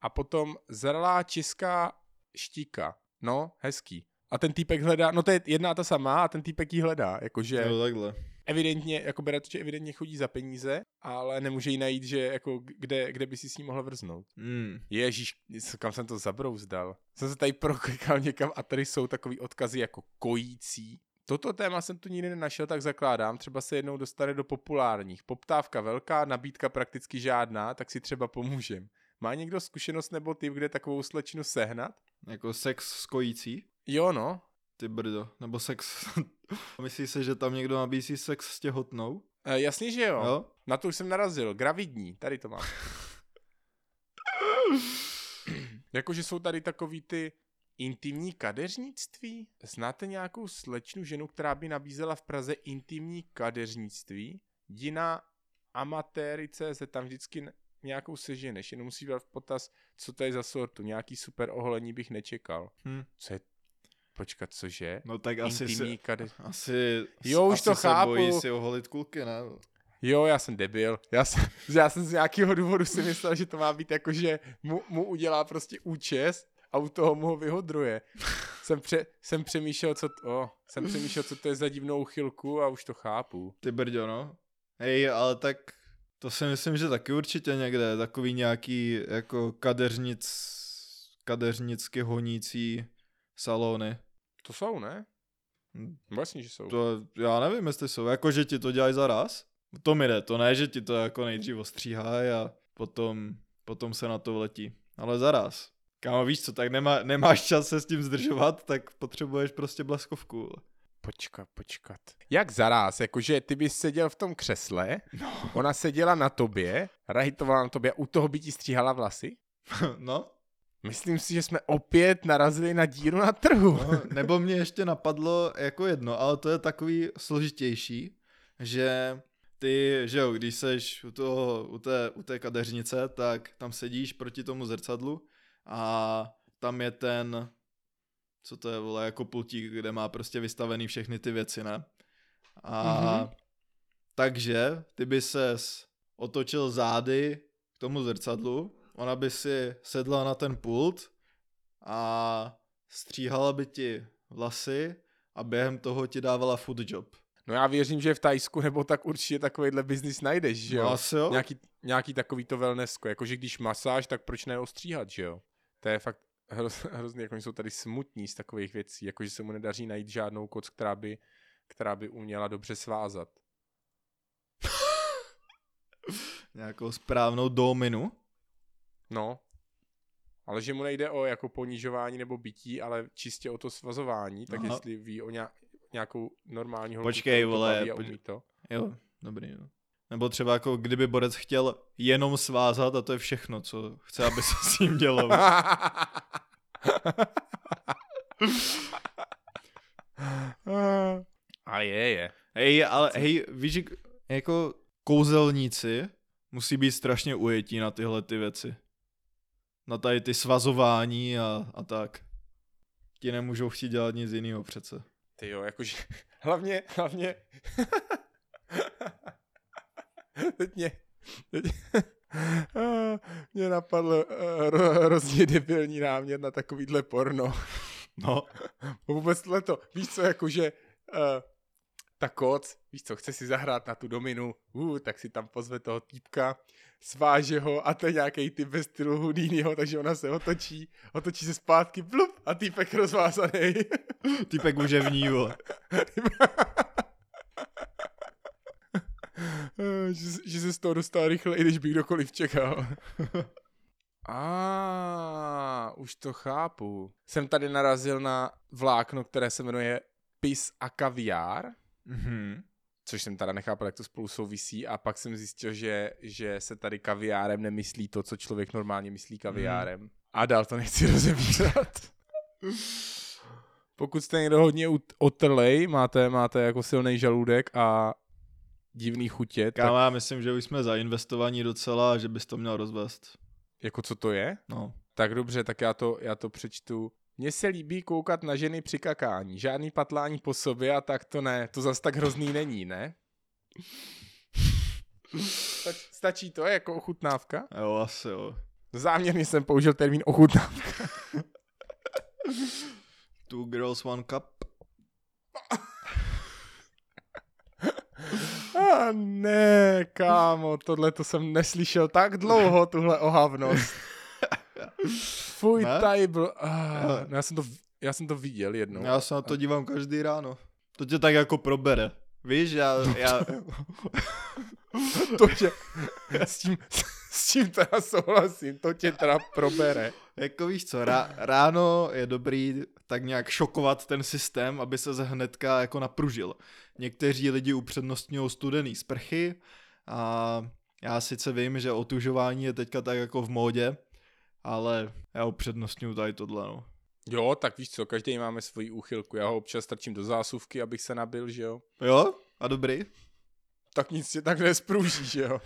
Speaker 2: A potom zralá česká štíka. No, hezký. A ten týpek hledá, no to je jedna a ta samá a ten týpek ji hledá, jakože...
Speaker 1: No takhle.
Speaker 2: evidentně, jako to, že evidentně chodí za peníze, ale nemůže jí najít, že jako kde, kde by si s ní mohl vrznout.
Speaker 1: Hmm.
Speaker 2: Ježíš, kam jsem to zabrouzdal. Jsem se tady proklikal někam a tady jsou takový odkazy jako kojící. Toto téma jsem tu nikdy nenašel, tak zakládám. Třeba se jednou dostane do populárních. Poptávka velká, nabídka prakticky žádná, tak si třeba pomůžem. Má někdo zkušenost nebo typ, kde takovou slečnu sehnat?
Speaker 1: Jako sex s kojící?
Speaker 2: Jo, no.
Speaker 1: Ty brdo. Nebo sex... Myslíš se, že tam někdo nabízí sex s těhotnou?
Speaker 2: E, jasně, že jo.
Speaker 1: Jo?
Speaker 2: Na to už jsem narazil. Gravidní. Tady to mám. Jakože jsou tady takový ty intimní kadeřnictví? Znáte nějakou slečnu ženu, která by nabízela v Praze intimní kadeřnictví? Dina amatéry.cz, tam vždycky nějakou seženeš, jenom musíš dát v potaz, co to je za sortu. Nějaký super oholení bych nečekal.
Speaker 1: Hm.
Speaker 2: Co je Počkat, cože?
Speaker 1: No tak asi
Speaker 2: Intimní
Speaker 1: se,
Speaker 2: kade...
Speaker 1: asi,
Speaker 2: Jo, už
Speaker 1: asi
Speaker 2: to
Speaker 1: se
Speaker 2: chápu.
Speaker 1: bojí si oholit kulky, ne?
Speaker 2: Jo, já jsem debil. Já jsem, já jsem z nějakého důvodu si myslel, že to má být jako, že mu, mu udělá prostě účest a u toho mu ho vyhodruje. jsem, pře, jsem přemýšlel, co to, oh, jsem přemýšlel, co to je za divnou chylku a už to chápu.
Speaker 1: Ty brďo, no. Hej, ale tak to si myslím, že taky určitě někde, takový nějaký jako kadeřnic, kadeřnicky honící salony.
Speaker 2: To jsou, ne?
Speaker 1: Hm,
Speaker 2: Vlastně, že jsou.
Speaker 1: To já nevím, jestli jsou, jako že ti to dělají za raz. To mi jde, to ne, že ti to jako nejdřív ostříhají a potom, potom se na to vletí. Ale zaraz. Kámo, víš co, tak nemá, nemáš čas se s tím zdržovat, tak potřebuješ prostě bleskovku.
Speaker 2: Počkat, počkat. Jak zaráz, jakože ty bys seděl v tom křesle,
Speaker 1: No.
Speaker 2: ona seděla na tobě, rajtovala na tobě a u toho by ti stříhala vlasy?
Speaker 1: no,
Speaker 2: Myslím si, že jsme opět narazili na díru na trhu.
Speaker 1: no, nebo mě ještě napadlo jako jedno, ale to je takový složitější, že ty, že jo, když seš u, toho, u, té, u té kadeřnice, tak tam sedíš proti tomu zrcadlu a tam je ten, co to je, vole, jako pultík, kde má prostě vystavený všechny ty věci, ne? A
Speaker 2: Mhm.
Speaker 1: takže ty by ses otočil zády k tomu zrcadlu, ona by si sedla na ten pult a stříhala by ti vlasy a během toho ti dávala food job.
Speaker 2: No já věřím, že v Tajsku nebo tak určitě takovýhle biznis najdeš, že jo?
Speaker 1: No asi jo.
Speaker 2: Nějaký, nějaký takový to wellnessko, jakože když masáž, tak proč ne ostříhat, že jo? To je fakt hroz, hrozný, jako oni jsou tady smutní z takových věcí, jakože se mu nedaří najít žádnou koc, která by, která by uměla dobře svázat.
Speaker 1: Nějakou správnou dominu.
Speaker 2: No, ale že mu nejde o jako ponižování nebo bytí, ale čistě o to svazování, tak
Speaker 1: Aha.
Speaker 2: jestli ví o nějak, nějakou normální holku,
Speaker 1: Počkej,
Speaker 2: kterou to
Speaker 1: vole,
Speaker 2: baví a umí to.
Speaker 1: Jo, dobrý. Jo. Nebo třeba jako kdyby borec chtěl jenom svázat a to je všechno, co chce, aby se s ním dělo.
Speaker 2: a je, je.
Speaker 1: Hej, ale hej, víš, jako kouzelníci musí být strašně ujetí na tyhle ty věci. Na tady ty svazování a, a tak. Ti nemůžou chtít dělat nic jiného přece.
Speaker 2: Ty jo, jakože, hlavně, hlavně, teď mě, teď, mě napadl uh, hrozně debilní námět na takovýhle porno.
Speaker 1: No,
Speaker 2: Vůbec to, víš co, jakože uh, ta koc, víš co, chce si zahrát na tu dominu, uh, tak si tam pozve toho týpka, sváže ho a to je nějaký typ ve stylu Houdiniho, takže ona se otočí, otočí se zpátky, blup, a týpek rozvázaný.
Speaker 1: typek už je v ní.
Speaker 2: Eh, že, že se z toho dostal rychleji, než by kdokoliv čekal. A už to chápu. Jsem tady narazil na vlákno, které se jmenuje Pis a kaviár,
Speaker 1: Mhm.
Speaker 2: což jsem teda nechápal, jak to spolu souvisí a pak jsem zjistil, že, že se tady kaviárem nemyslí to, co člověk normálně myslí kaviárem. A dál to nechci rozebírat. Pokud jste někdo hodně otrlej, máte, máte jako silný žaludek a divný chutě, tak
Speaker 1: Kámo, já myslím, že už jsme zainvestovaní docela a že bys to měl rozvést.
Speaker 2: jako co to je?
Speaker 1: No.
Speaker 2: Tak dobře, tak já to, já to přečtu. Mně se líbí koukat na ženy při kakání. Žádný patlání po sobě a tak to ne. To zas tak hrozný není, ne? Tak stačí to jako ochutnávka?
Speaker 1: Jo, asi jo.
Speaker 2: Záměrně jsem použil termín ochutnávka.
Speaker 1: Two girls, one cup.
Speaker 2: ne, kámo, tohle to jsem neslyšel tak dlouho, tuhle ohavnost. Fuj,
Speaker 1: Ne?
Speaker 2: tady byl... Ah, já, jsem to, já jsem to viděl jednou.
Speaker 1: Já se na to dívám každý ráno. To tě tak jako probere. Víš, já, já,
Speaker 2: To tě, s, tím, s tím teda souhlasím, to tě teda probere.
Speaker 1: Jako víš co, rá, ráno je dobrý tak nějak šokovat ten systém, aby se hnedka jako napružil. Někteří lidi upřednostňují studený sprchy a já sice vím, že otužování je teďka tak jako v módě, ale já upřednostňuji tady tohle, no.
Speaker 2: Jo, tak víš co, každý máme svoji úchylku. Já ho občas strčím do zásuvky, abych se nabil, že jo.
Speaker 1: Jo? A dobrý?
Speaker 2: Tak nic tě tak nespruží, že jo.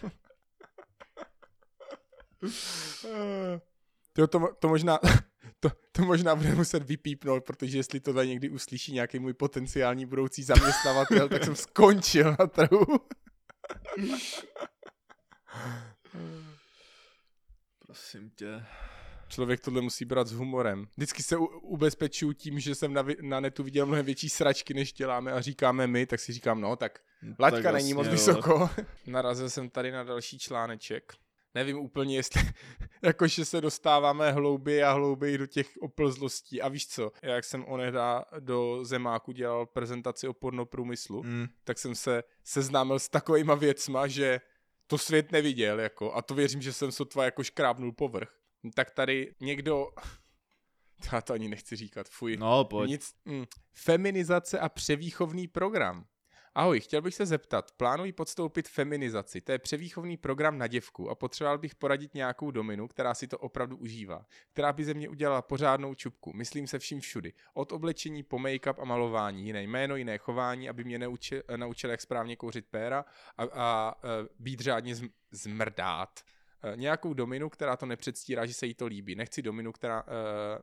Speaker 2: to, to, to možná... To, to možná bude muset vypípnout, protože jestli to tady někdy uslyší nějaký můj potenciální budoucí zaměstnavatel, tak jsem skončil na trhu.
Speaker 1: Prosím tě.
Speaker 2: Člověk tohle musí brát s humorem. Vždycky se u- ubezpečuju tím, že jsem na, na netu viděl mnohem větší sračky, než děláme a říkáme my, tak si říkám, no tak laťka
Speaker 1: Tak
Speaker 2: není moc
Speaker 1: jasně,
Speaker 2: vysoko. Narazil jsem tady na další článeček. Nevím úplně, jestli, jakože se dostáváme hlouběji a hlouběji do těch oplzlostí. A víš co, jak jsem onehda do Zemáku dělal prezentaci o pornoprůmyslu,
Speaker 1: Mm.
Speaker 2: tak jsem se seznámil s takovýma věcma, že to svět neviděl, jako, a to věřím, že jsem sotva jako škrábnul povrch. Tak tady někdo, já to ani nechci říkat, fuj.
Speaker 1: No, pojď.
Speaker 2: Nic, mm, feminizace a převýchovný program. Ahoj, chtěl bych se zeptat, plánuji podstoupit feminizaci, to je převýchovný program na děvku a potřeboval bych poradit nějakou dominu, která si to opravdu užívá, která by ze mě udělala pořádnou čupku, myslím se vším všudy, od oblečení po make-up a malování, jiné jméno, jiné chování, aby mě naučil, naučil jak správně kouřit péra a, a e, být řádně zm- zmrdát. E, Nějakou dominu, která to nepředstírá, že se jí to líbí. Nechci dominu, která uh,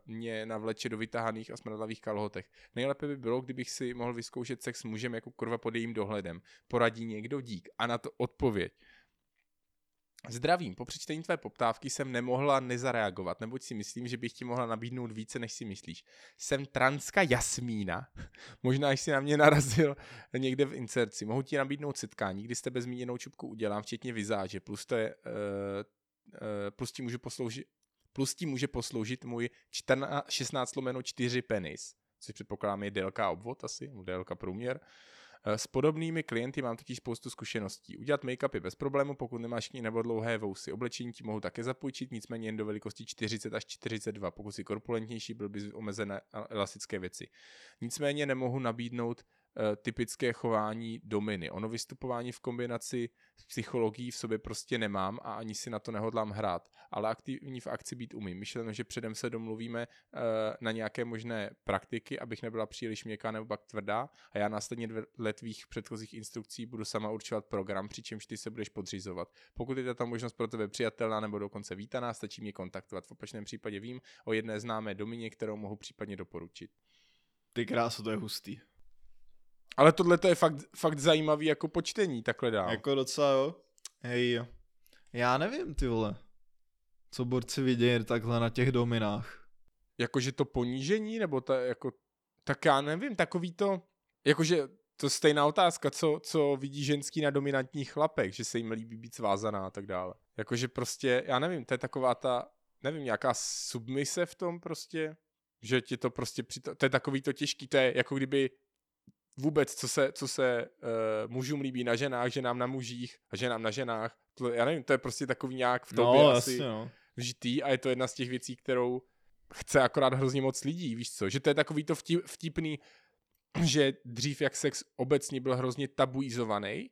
Speaker 2: mě navleče do vytahaných a smradlavých kalhotech. Nejlépe by bylo, kdybych si mohl vyzkoušet sex s mužem jako kurva pod jejím dohledem. Poradí někdo dík. A na to odpověď. Zdravím, po přečtení tvé poptávky jsem nemohla nezareagovat, neboť si myslím, že bych ti mohla nabídnout více, než si myslíš. Jsem transka Jasmína. Možná jsi na mě narazil někde v inserci. Mohu ti nabídnout setkání, kdy s tebe zmíněnou čupku udělám, včetně vizáže, plus, to je, uh, uh, plus ti můžu posloužit plus ti může posloužit můj 14, 16 lomeno 4 penis, což předpokládám je délka obvod asi, délka průměr. Eh, S podobnými klienty mám totiž spoustu zkušeností. Udělat make-up je bez problému, pokud nemáš k ní nebo dlouhé vousy. Oblečení ti mohu také zapůjčit, nicméně jen do velikosti 40 až 42. Pokud si korpulentnější, byl by omezené elastické věci. Nicméně nemohu nabídnout eh, typické chování dominy. Ono vystupování v kombinaci s psychologií v sobě prostě nemám a ani si na to nehodlám hrát, ale aktivní v akci být umím. Myšleno, že předem se domluvíme eh, na nějaké možné praktiky, abych nebyla příliš měkká nebo pak tvrdá a já následně dle tvých předchozích instrukcí budu sama určovat program, přičemž ty se budeš podřizovat. Pokud je tato možnost pro tebe přijatelná nebo dokonce vítaná, stačí mě kontaktovat. V opačném případě vím o jedné známé domině, kterou mohu případně doporučit.
Speaker 1: Ty kráso, to je hustý.
Speaker 2: Ale tohle to je fakt, fakt zajímavý jako počtení, takhle dál.
Speaker 1: Jako docela jo. Hej, já nevím, ty vole. Co borci vidějí takhle na těch dominách.
Speaker 2: Jakože to ponížení, nebo to jako, tak já nevím, takový to, jakože to je stejná otázka, co, co vidí ženský na dominantních chlapech, že se jim líbí být svázaná a tak dále. Jakože prostě, já nevím, to je taková ta, nevím, nějaká submise v tom prostě, že ti to prostě, přito, to je takový to těžký, to je jako kdyby vůbec, co se, co se uh, mužům líbí na ženách, ženám na mužích a ženám na ženách, to, já nevím, to je prostě takový nějak v tobě
Speaker 1: no,
Speaker 2: asi
Speaker 1: jasně, no.
Speaker 2: vžitý a je to jedna z těch věcí, kterou chce akorát hrozně moc lidí, víš co, že to je takový to vtip, vtipný, že dřív jak sex obecně byl hrozně tabuizovaný,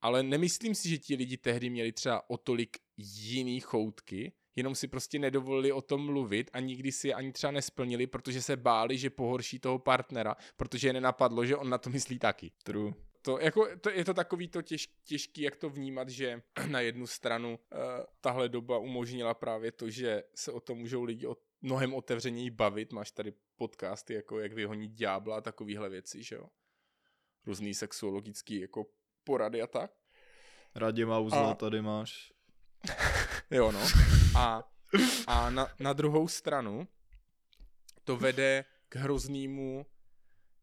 Speaker 2: ale nemyslím si, že ti lidi tehdy měli třeba o tolik jiný choutky, jenom si prostě nedovolili o tom mluvit a nikdy si je ani třeba nesplnili, protože se báli, že pohorší toho partnera, protože je nenapadlo, že on na to myslí taky.
Speaker 1: True.
Speaker 2: To, jako, to, je to takový to těž, těžký, jak to vnímat, že na jednu stranu uh, tahle doba umožnila právě to, že se o tom můžou lidi o, mnohem otevřeněji bavit. Máš tady podcasty, jako jak vyhonit ďábla a takovéhle věci, že jo. Různý sexuologický jako porady a tak.
Speaker 1: Radima Uzla
Speaker 2: A-
Speaker 1: tady máš.
Speaker 2: Jo, no. A, a na, na druhou stranu to vede k hroznému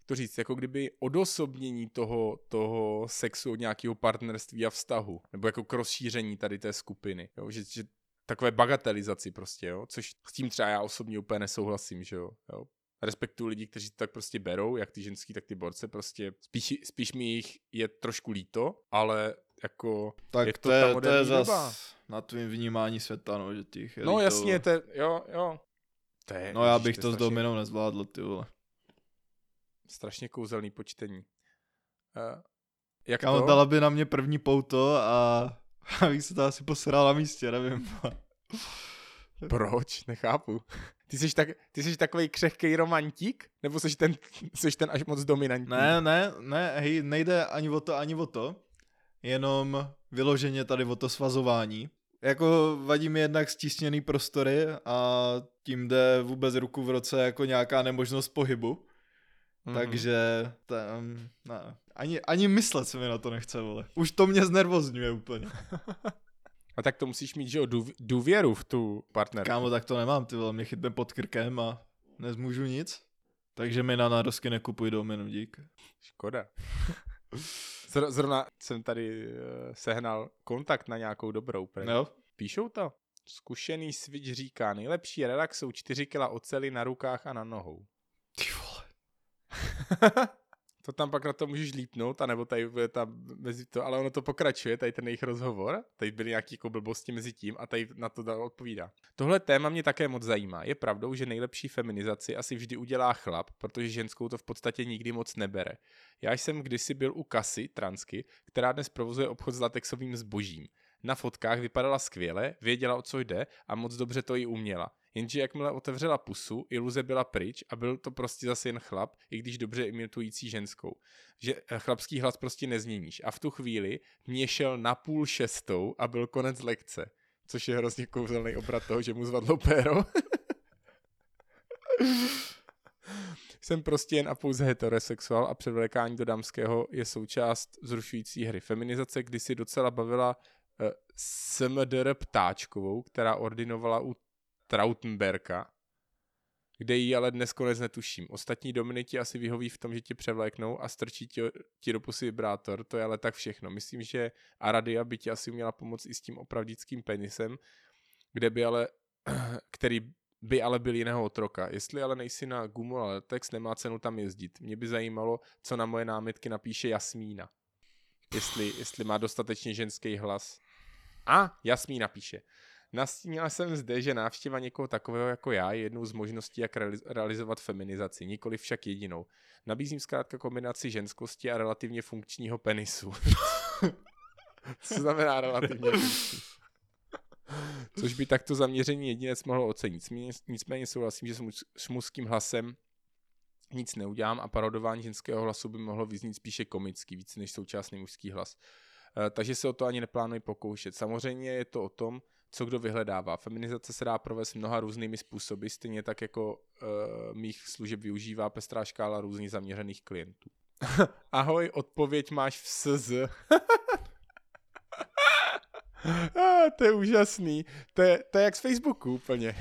Speaker 2: to říct, jako kdyby odosobnění toho, toho sexu od nějakého partnerství a vztahu, nebo jako k rozšíření tady té skupiny, jo? Že, že takové bagatelizaci prostě, jo? což s tím třeba já osobně úplně nesouhlasím, že jo. jo? Respektuju lidi, kteří to tak prostě berou, jak ty ženský, tak ty borce, prostě spíš, spíš mi jich je trošku líto, ale jako
Speaker 1: tak
Speaker 2: je
Speaker 1: to, to, je, to je zas na tvým vnímání světa, no, že těch
Speaker 2: No jasně, to jo, jo. To je,
Speaker 1: no já bych to s dominou nezvládl, ty vole.
Speaker 2: Strašně kouzelný počtení. Uh, jak
Speaker 1: Kámo,
Speaker 2: to?
Speaker 1: dala by na mě první pouto a, a bych se to asi posral na místě, nevím.
Speaker 2: Proč? Nechápu. Ty jsi, tak, ty jsi takový křehký romantík? Nebo jsi ten, jsi ten až moc dominantní?
Speaker 1: Ne, ne, ne, hej, nejde ani o to, ani o to. Jenom vyloženě tady o to svazování. Jako vadí mi jednak stísněný prostory a tím jde vůbec ruku v roce jako nějaká nemožnost pohybu. Mm-hmm. Takže tam, ne, ani, ani myslet se mi na to nechce, vole. Už to mě znervozňuje úplně.
Speaker 2: A tak to musíš mít, že jo, důvěru v tu partnerku.
Speaker 1: Kámo, tak to nemám, ty vole, mě chytne pod krkem a nezmůžu nic. Takže mi na nározky nekupuj dominu, dík.
Speaker 2: Škoda. Zrovna jsem tady uh, sehnal kontakt na nějakou dobrou. Pre.
Speaker 1: Jo.
Speaker 2: Píšou to. Zkušený switch říká, nejlepší relax jsou 4 kila oceli na rukách a na nohou.
Speaker 1: Ty vole.
Speaker 2: to tam pak na to můžeš lípnout, anebo tady bude tam mezi to, ale ono to pokračuje, tady ten jejich rozhovor, tady byly nějaké jako blbosti mezi tím a tady na to dal odpovídá. Tohle téma mě také moc zajímá. Je pravdou, že nejlepší feminizaci asi vždy udělá chlap, protože ženskou to v podstatě nikdy moc nebere. Já jsem kdysi byl u kasy, transky, která dnes provozuje obchod s latexovým zbožím. Na fotkách vypadala skvěle, věděla, o co jde a moc dobře to i uměla. Jenže jakmile otevřela pusu, iluze byla pryč a byl to prostě zase jen chlap, i když dobře imitující ženskou. Že eh, chlapský hlas prostě nezměníš. A v tu chvíli mě šel na půl šestou a byl konec lekce. Což je hrozně kouzelný obrat toho, že mu zvadlo péro. Jsem prostě jen a pouze heterosexuál a předvlékání do dámského je součást zrušující hry. Feminizace kdysi docela bavila SMDR Ptáčkovou, která ordinovala u Trautenberka, kde ji ale dnes konec netuším. Ostatní dominy ti asi vyhoví v tom, že tě převléknou a strčí ti, ti do pusy vibrátor, to je ale tak všechno. Myslím, že Aradia by ti asi měla pomoct i s tím opravdickým penisem, kde by ale, který by ale byl jiného otroka. Jestli ale nejsi na gumu a letex, nemá cenu tam jezdit. Mě by zajímalo, co na moje námitky napíše Jasmína. Jestli, jestli má dostatečně ženský hlas. A Jasmína píše. Nastínila jsem zde, že návštěva někoho takového jako já je jednou z možností, jak realizovat feminizaci, nikoli však jedinou. Nabízím zkrátka kombinaci ženskosti a relativně funkčního penisu. Co znamená relativně funkční? Což by takto zaměření jedinec mohl ocenit. Nicméně souhlasím, že s mužským hlasem nic neudělám a parodování ženského hlasu by mohlo vyznít spíše komický, víc než současný mužský hlas. Eh, takže se o to ani neplánuji pokoušet. Samozřejmě je to o tom, co kdo vyhledává. Feminizace se dá provést mnoha různými způsoby, stejně tak jako uh, mých služeb využívá pestrá škála různých zaměřených klientů. Ahoj, odpověď máš v SZ. ah, to je úžasný. To je, to je jak z Facebooku úplně.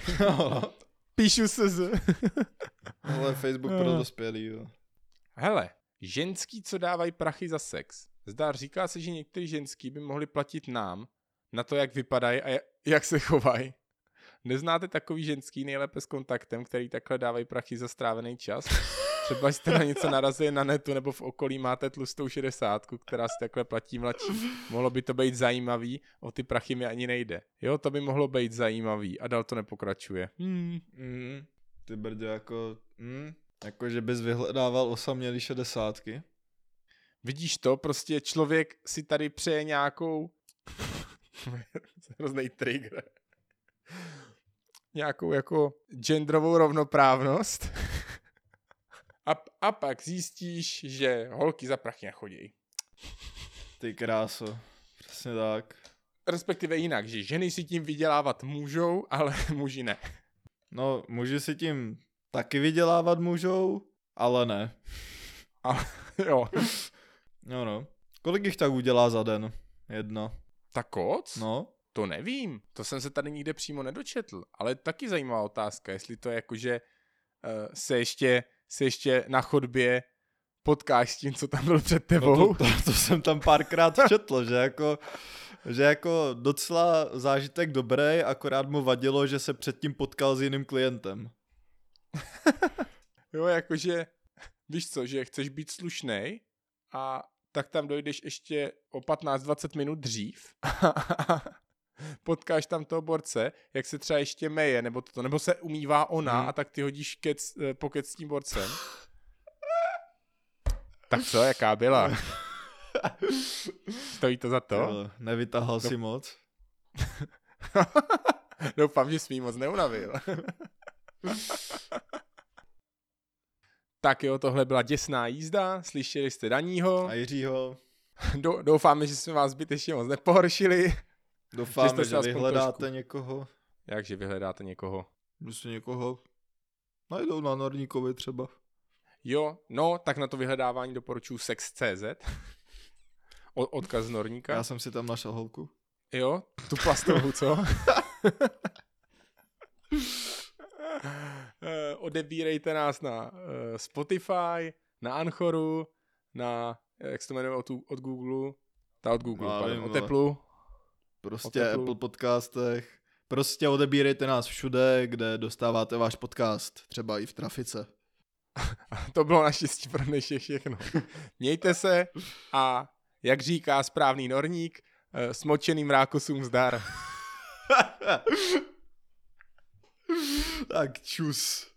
Speaker 2: Píšu SZ.
Speaker 1: Ale Facebook pro dospělý, jo.
Speaker 2: Hele, ženský, co dávají prachy za sex. Zdá, říká se, že některý ženský by mohli platit nám, na to, jak vypadají a jak se chovají. Neznáte takový ženský nejlépe s kontaktem, který takhle dávají prachy za strávený čas? Třeba jste na něco narazili na netu nebo v okolí máte tlustou šedesátku, která si takhle platí mladší. Mohlo by to být zajímavý, o ty prachy mi ani nejde. Jo, to by mohlo být zajímavý a dál to nepokračuje. Hmm.
Speaker 1: Mm. Ty brdě jako, mm, jako že bys vyhledával osamělý šedesátky.
Speaker 2: Vidíš to, prostě člověk si tady přeje nějakou hrozný trigger. Nějakou jako genderovou rovnoprávnost. A, a pak zjistíš, že holky za prachy nechodí.
Speaker 1: Ty kráso, přesně tak.
Speaker 2: Respektive jinak, že ženy si tím vydělávat můžou, ale muži ne.
Speaker 1: No, muži si tím taky vydělávat můžou, ale ne.
Speaker 2: A, jo.
Speaker 1: No, no. Kolik jich tak udělá za den? Jedno.
Speaker 2: Tak koc?
Speaker 1: No.
Speaker 2: To nevím, to jsem se tady nikde přímo nedočetl, ale taky zajímavá otázka, jestli to je jako, že uh, se, ještě, se ještě na chodbě potkáš s tím, co tam byl před tebou. No
Speaker 1: to, to, to jsem tam párkrát četl, že jako, že jako docela zážitek dobrý, akorát mu vadilo, že se předtím potkal s jiným klientem.
Speaker 2: jo, jakože, víš co, že chceš být slušnej a tak tam dojdeš ještě o 15-20 minut dřív potkáš tam toho borce, jak se třeba ještě meje, nebo to, nebo se umývá ona hmm. a tak ty hodíš kec, eh, pokec s tím borcem. tak co, jaká byla? Stojí to za to? Jo,
Speaker 1: nevytahal no. si moc.
Speaker 2: Doufám, že jsi moc neunavil. Tak jo, tohle byla děsná jízda, slyšeli jste Daního.
Speaker 1: A Jiřího.
Speaker 2: Doufáme, že jsme vás zbytečně moc nepohoršili.
Speaker 1: Doufáme, že, že vyhledáte trošku... někoho.
Speaker 2: Jakže vyhledáte někoho?
Speaker 1: Prostě někoho najdou na Norníkovi třeba.
Speaker 2: Jo, no, tak na to vyhledávání doporučuji sex.cz. Odkaz z Norníka.
Speaker 1: Já jsem si tam našel holku.
Speaker 2: Jo, tu plastovou, co? Eh, odebírejte nás na uh, Spotify, na Anchoru, na, jak se to jmenuje od, od Google, ta od Google, no, pardon, od Apple.
Speaker 1: Prostě Apple podcastech. Prostě odebírejte nás všude, kde dostáváte váš podcast, třeba i v trafice.
Speaker 2: to bylo naštěstí pro dnešní všechno. Mějte se a jak říká správný norník, eh, smočeným rákosům zdar.
Speaker 1: tak čus.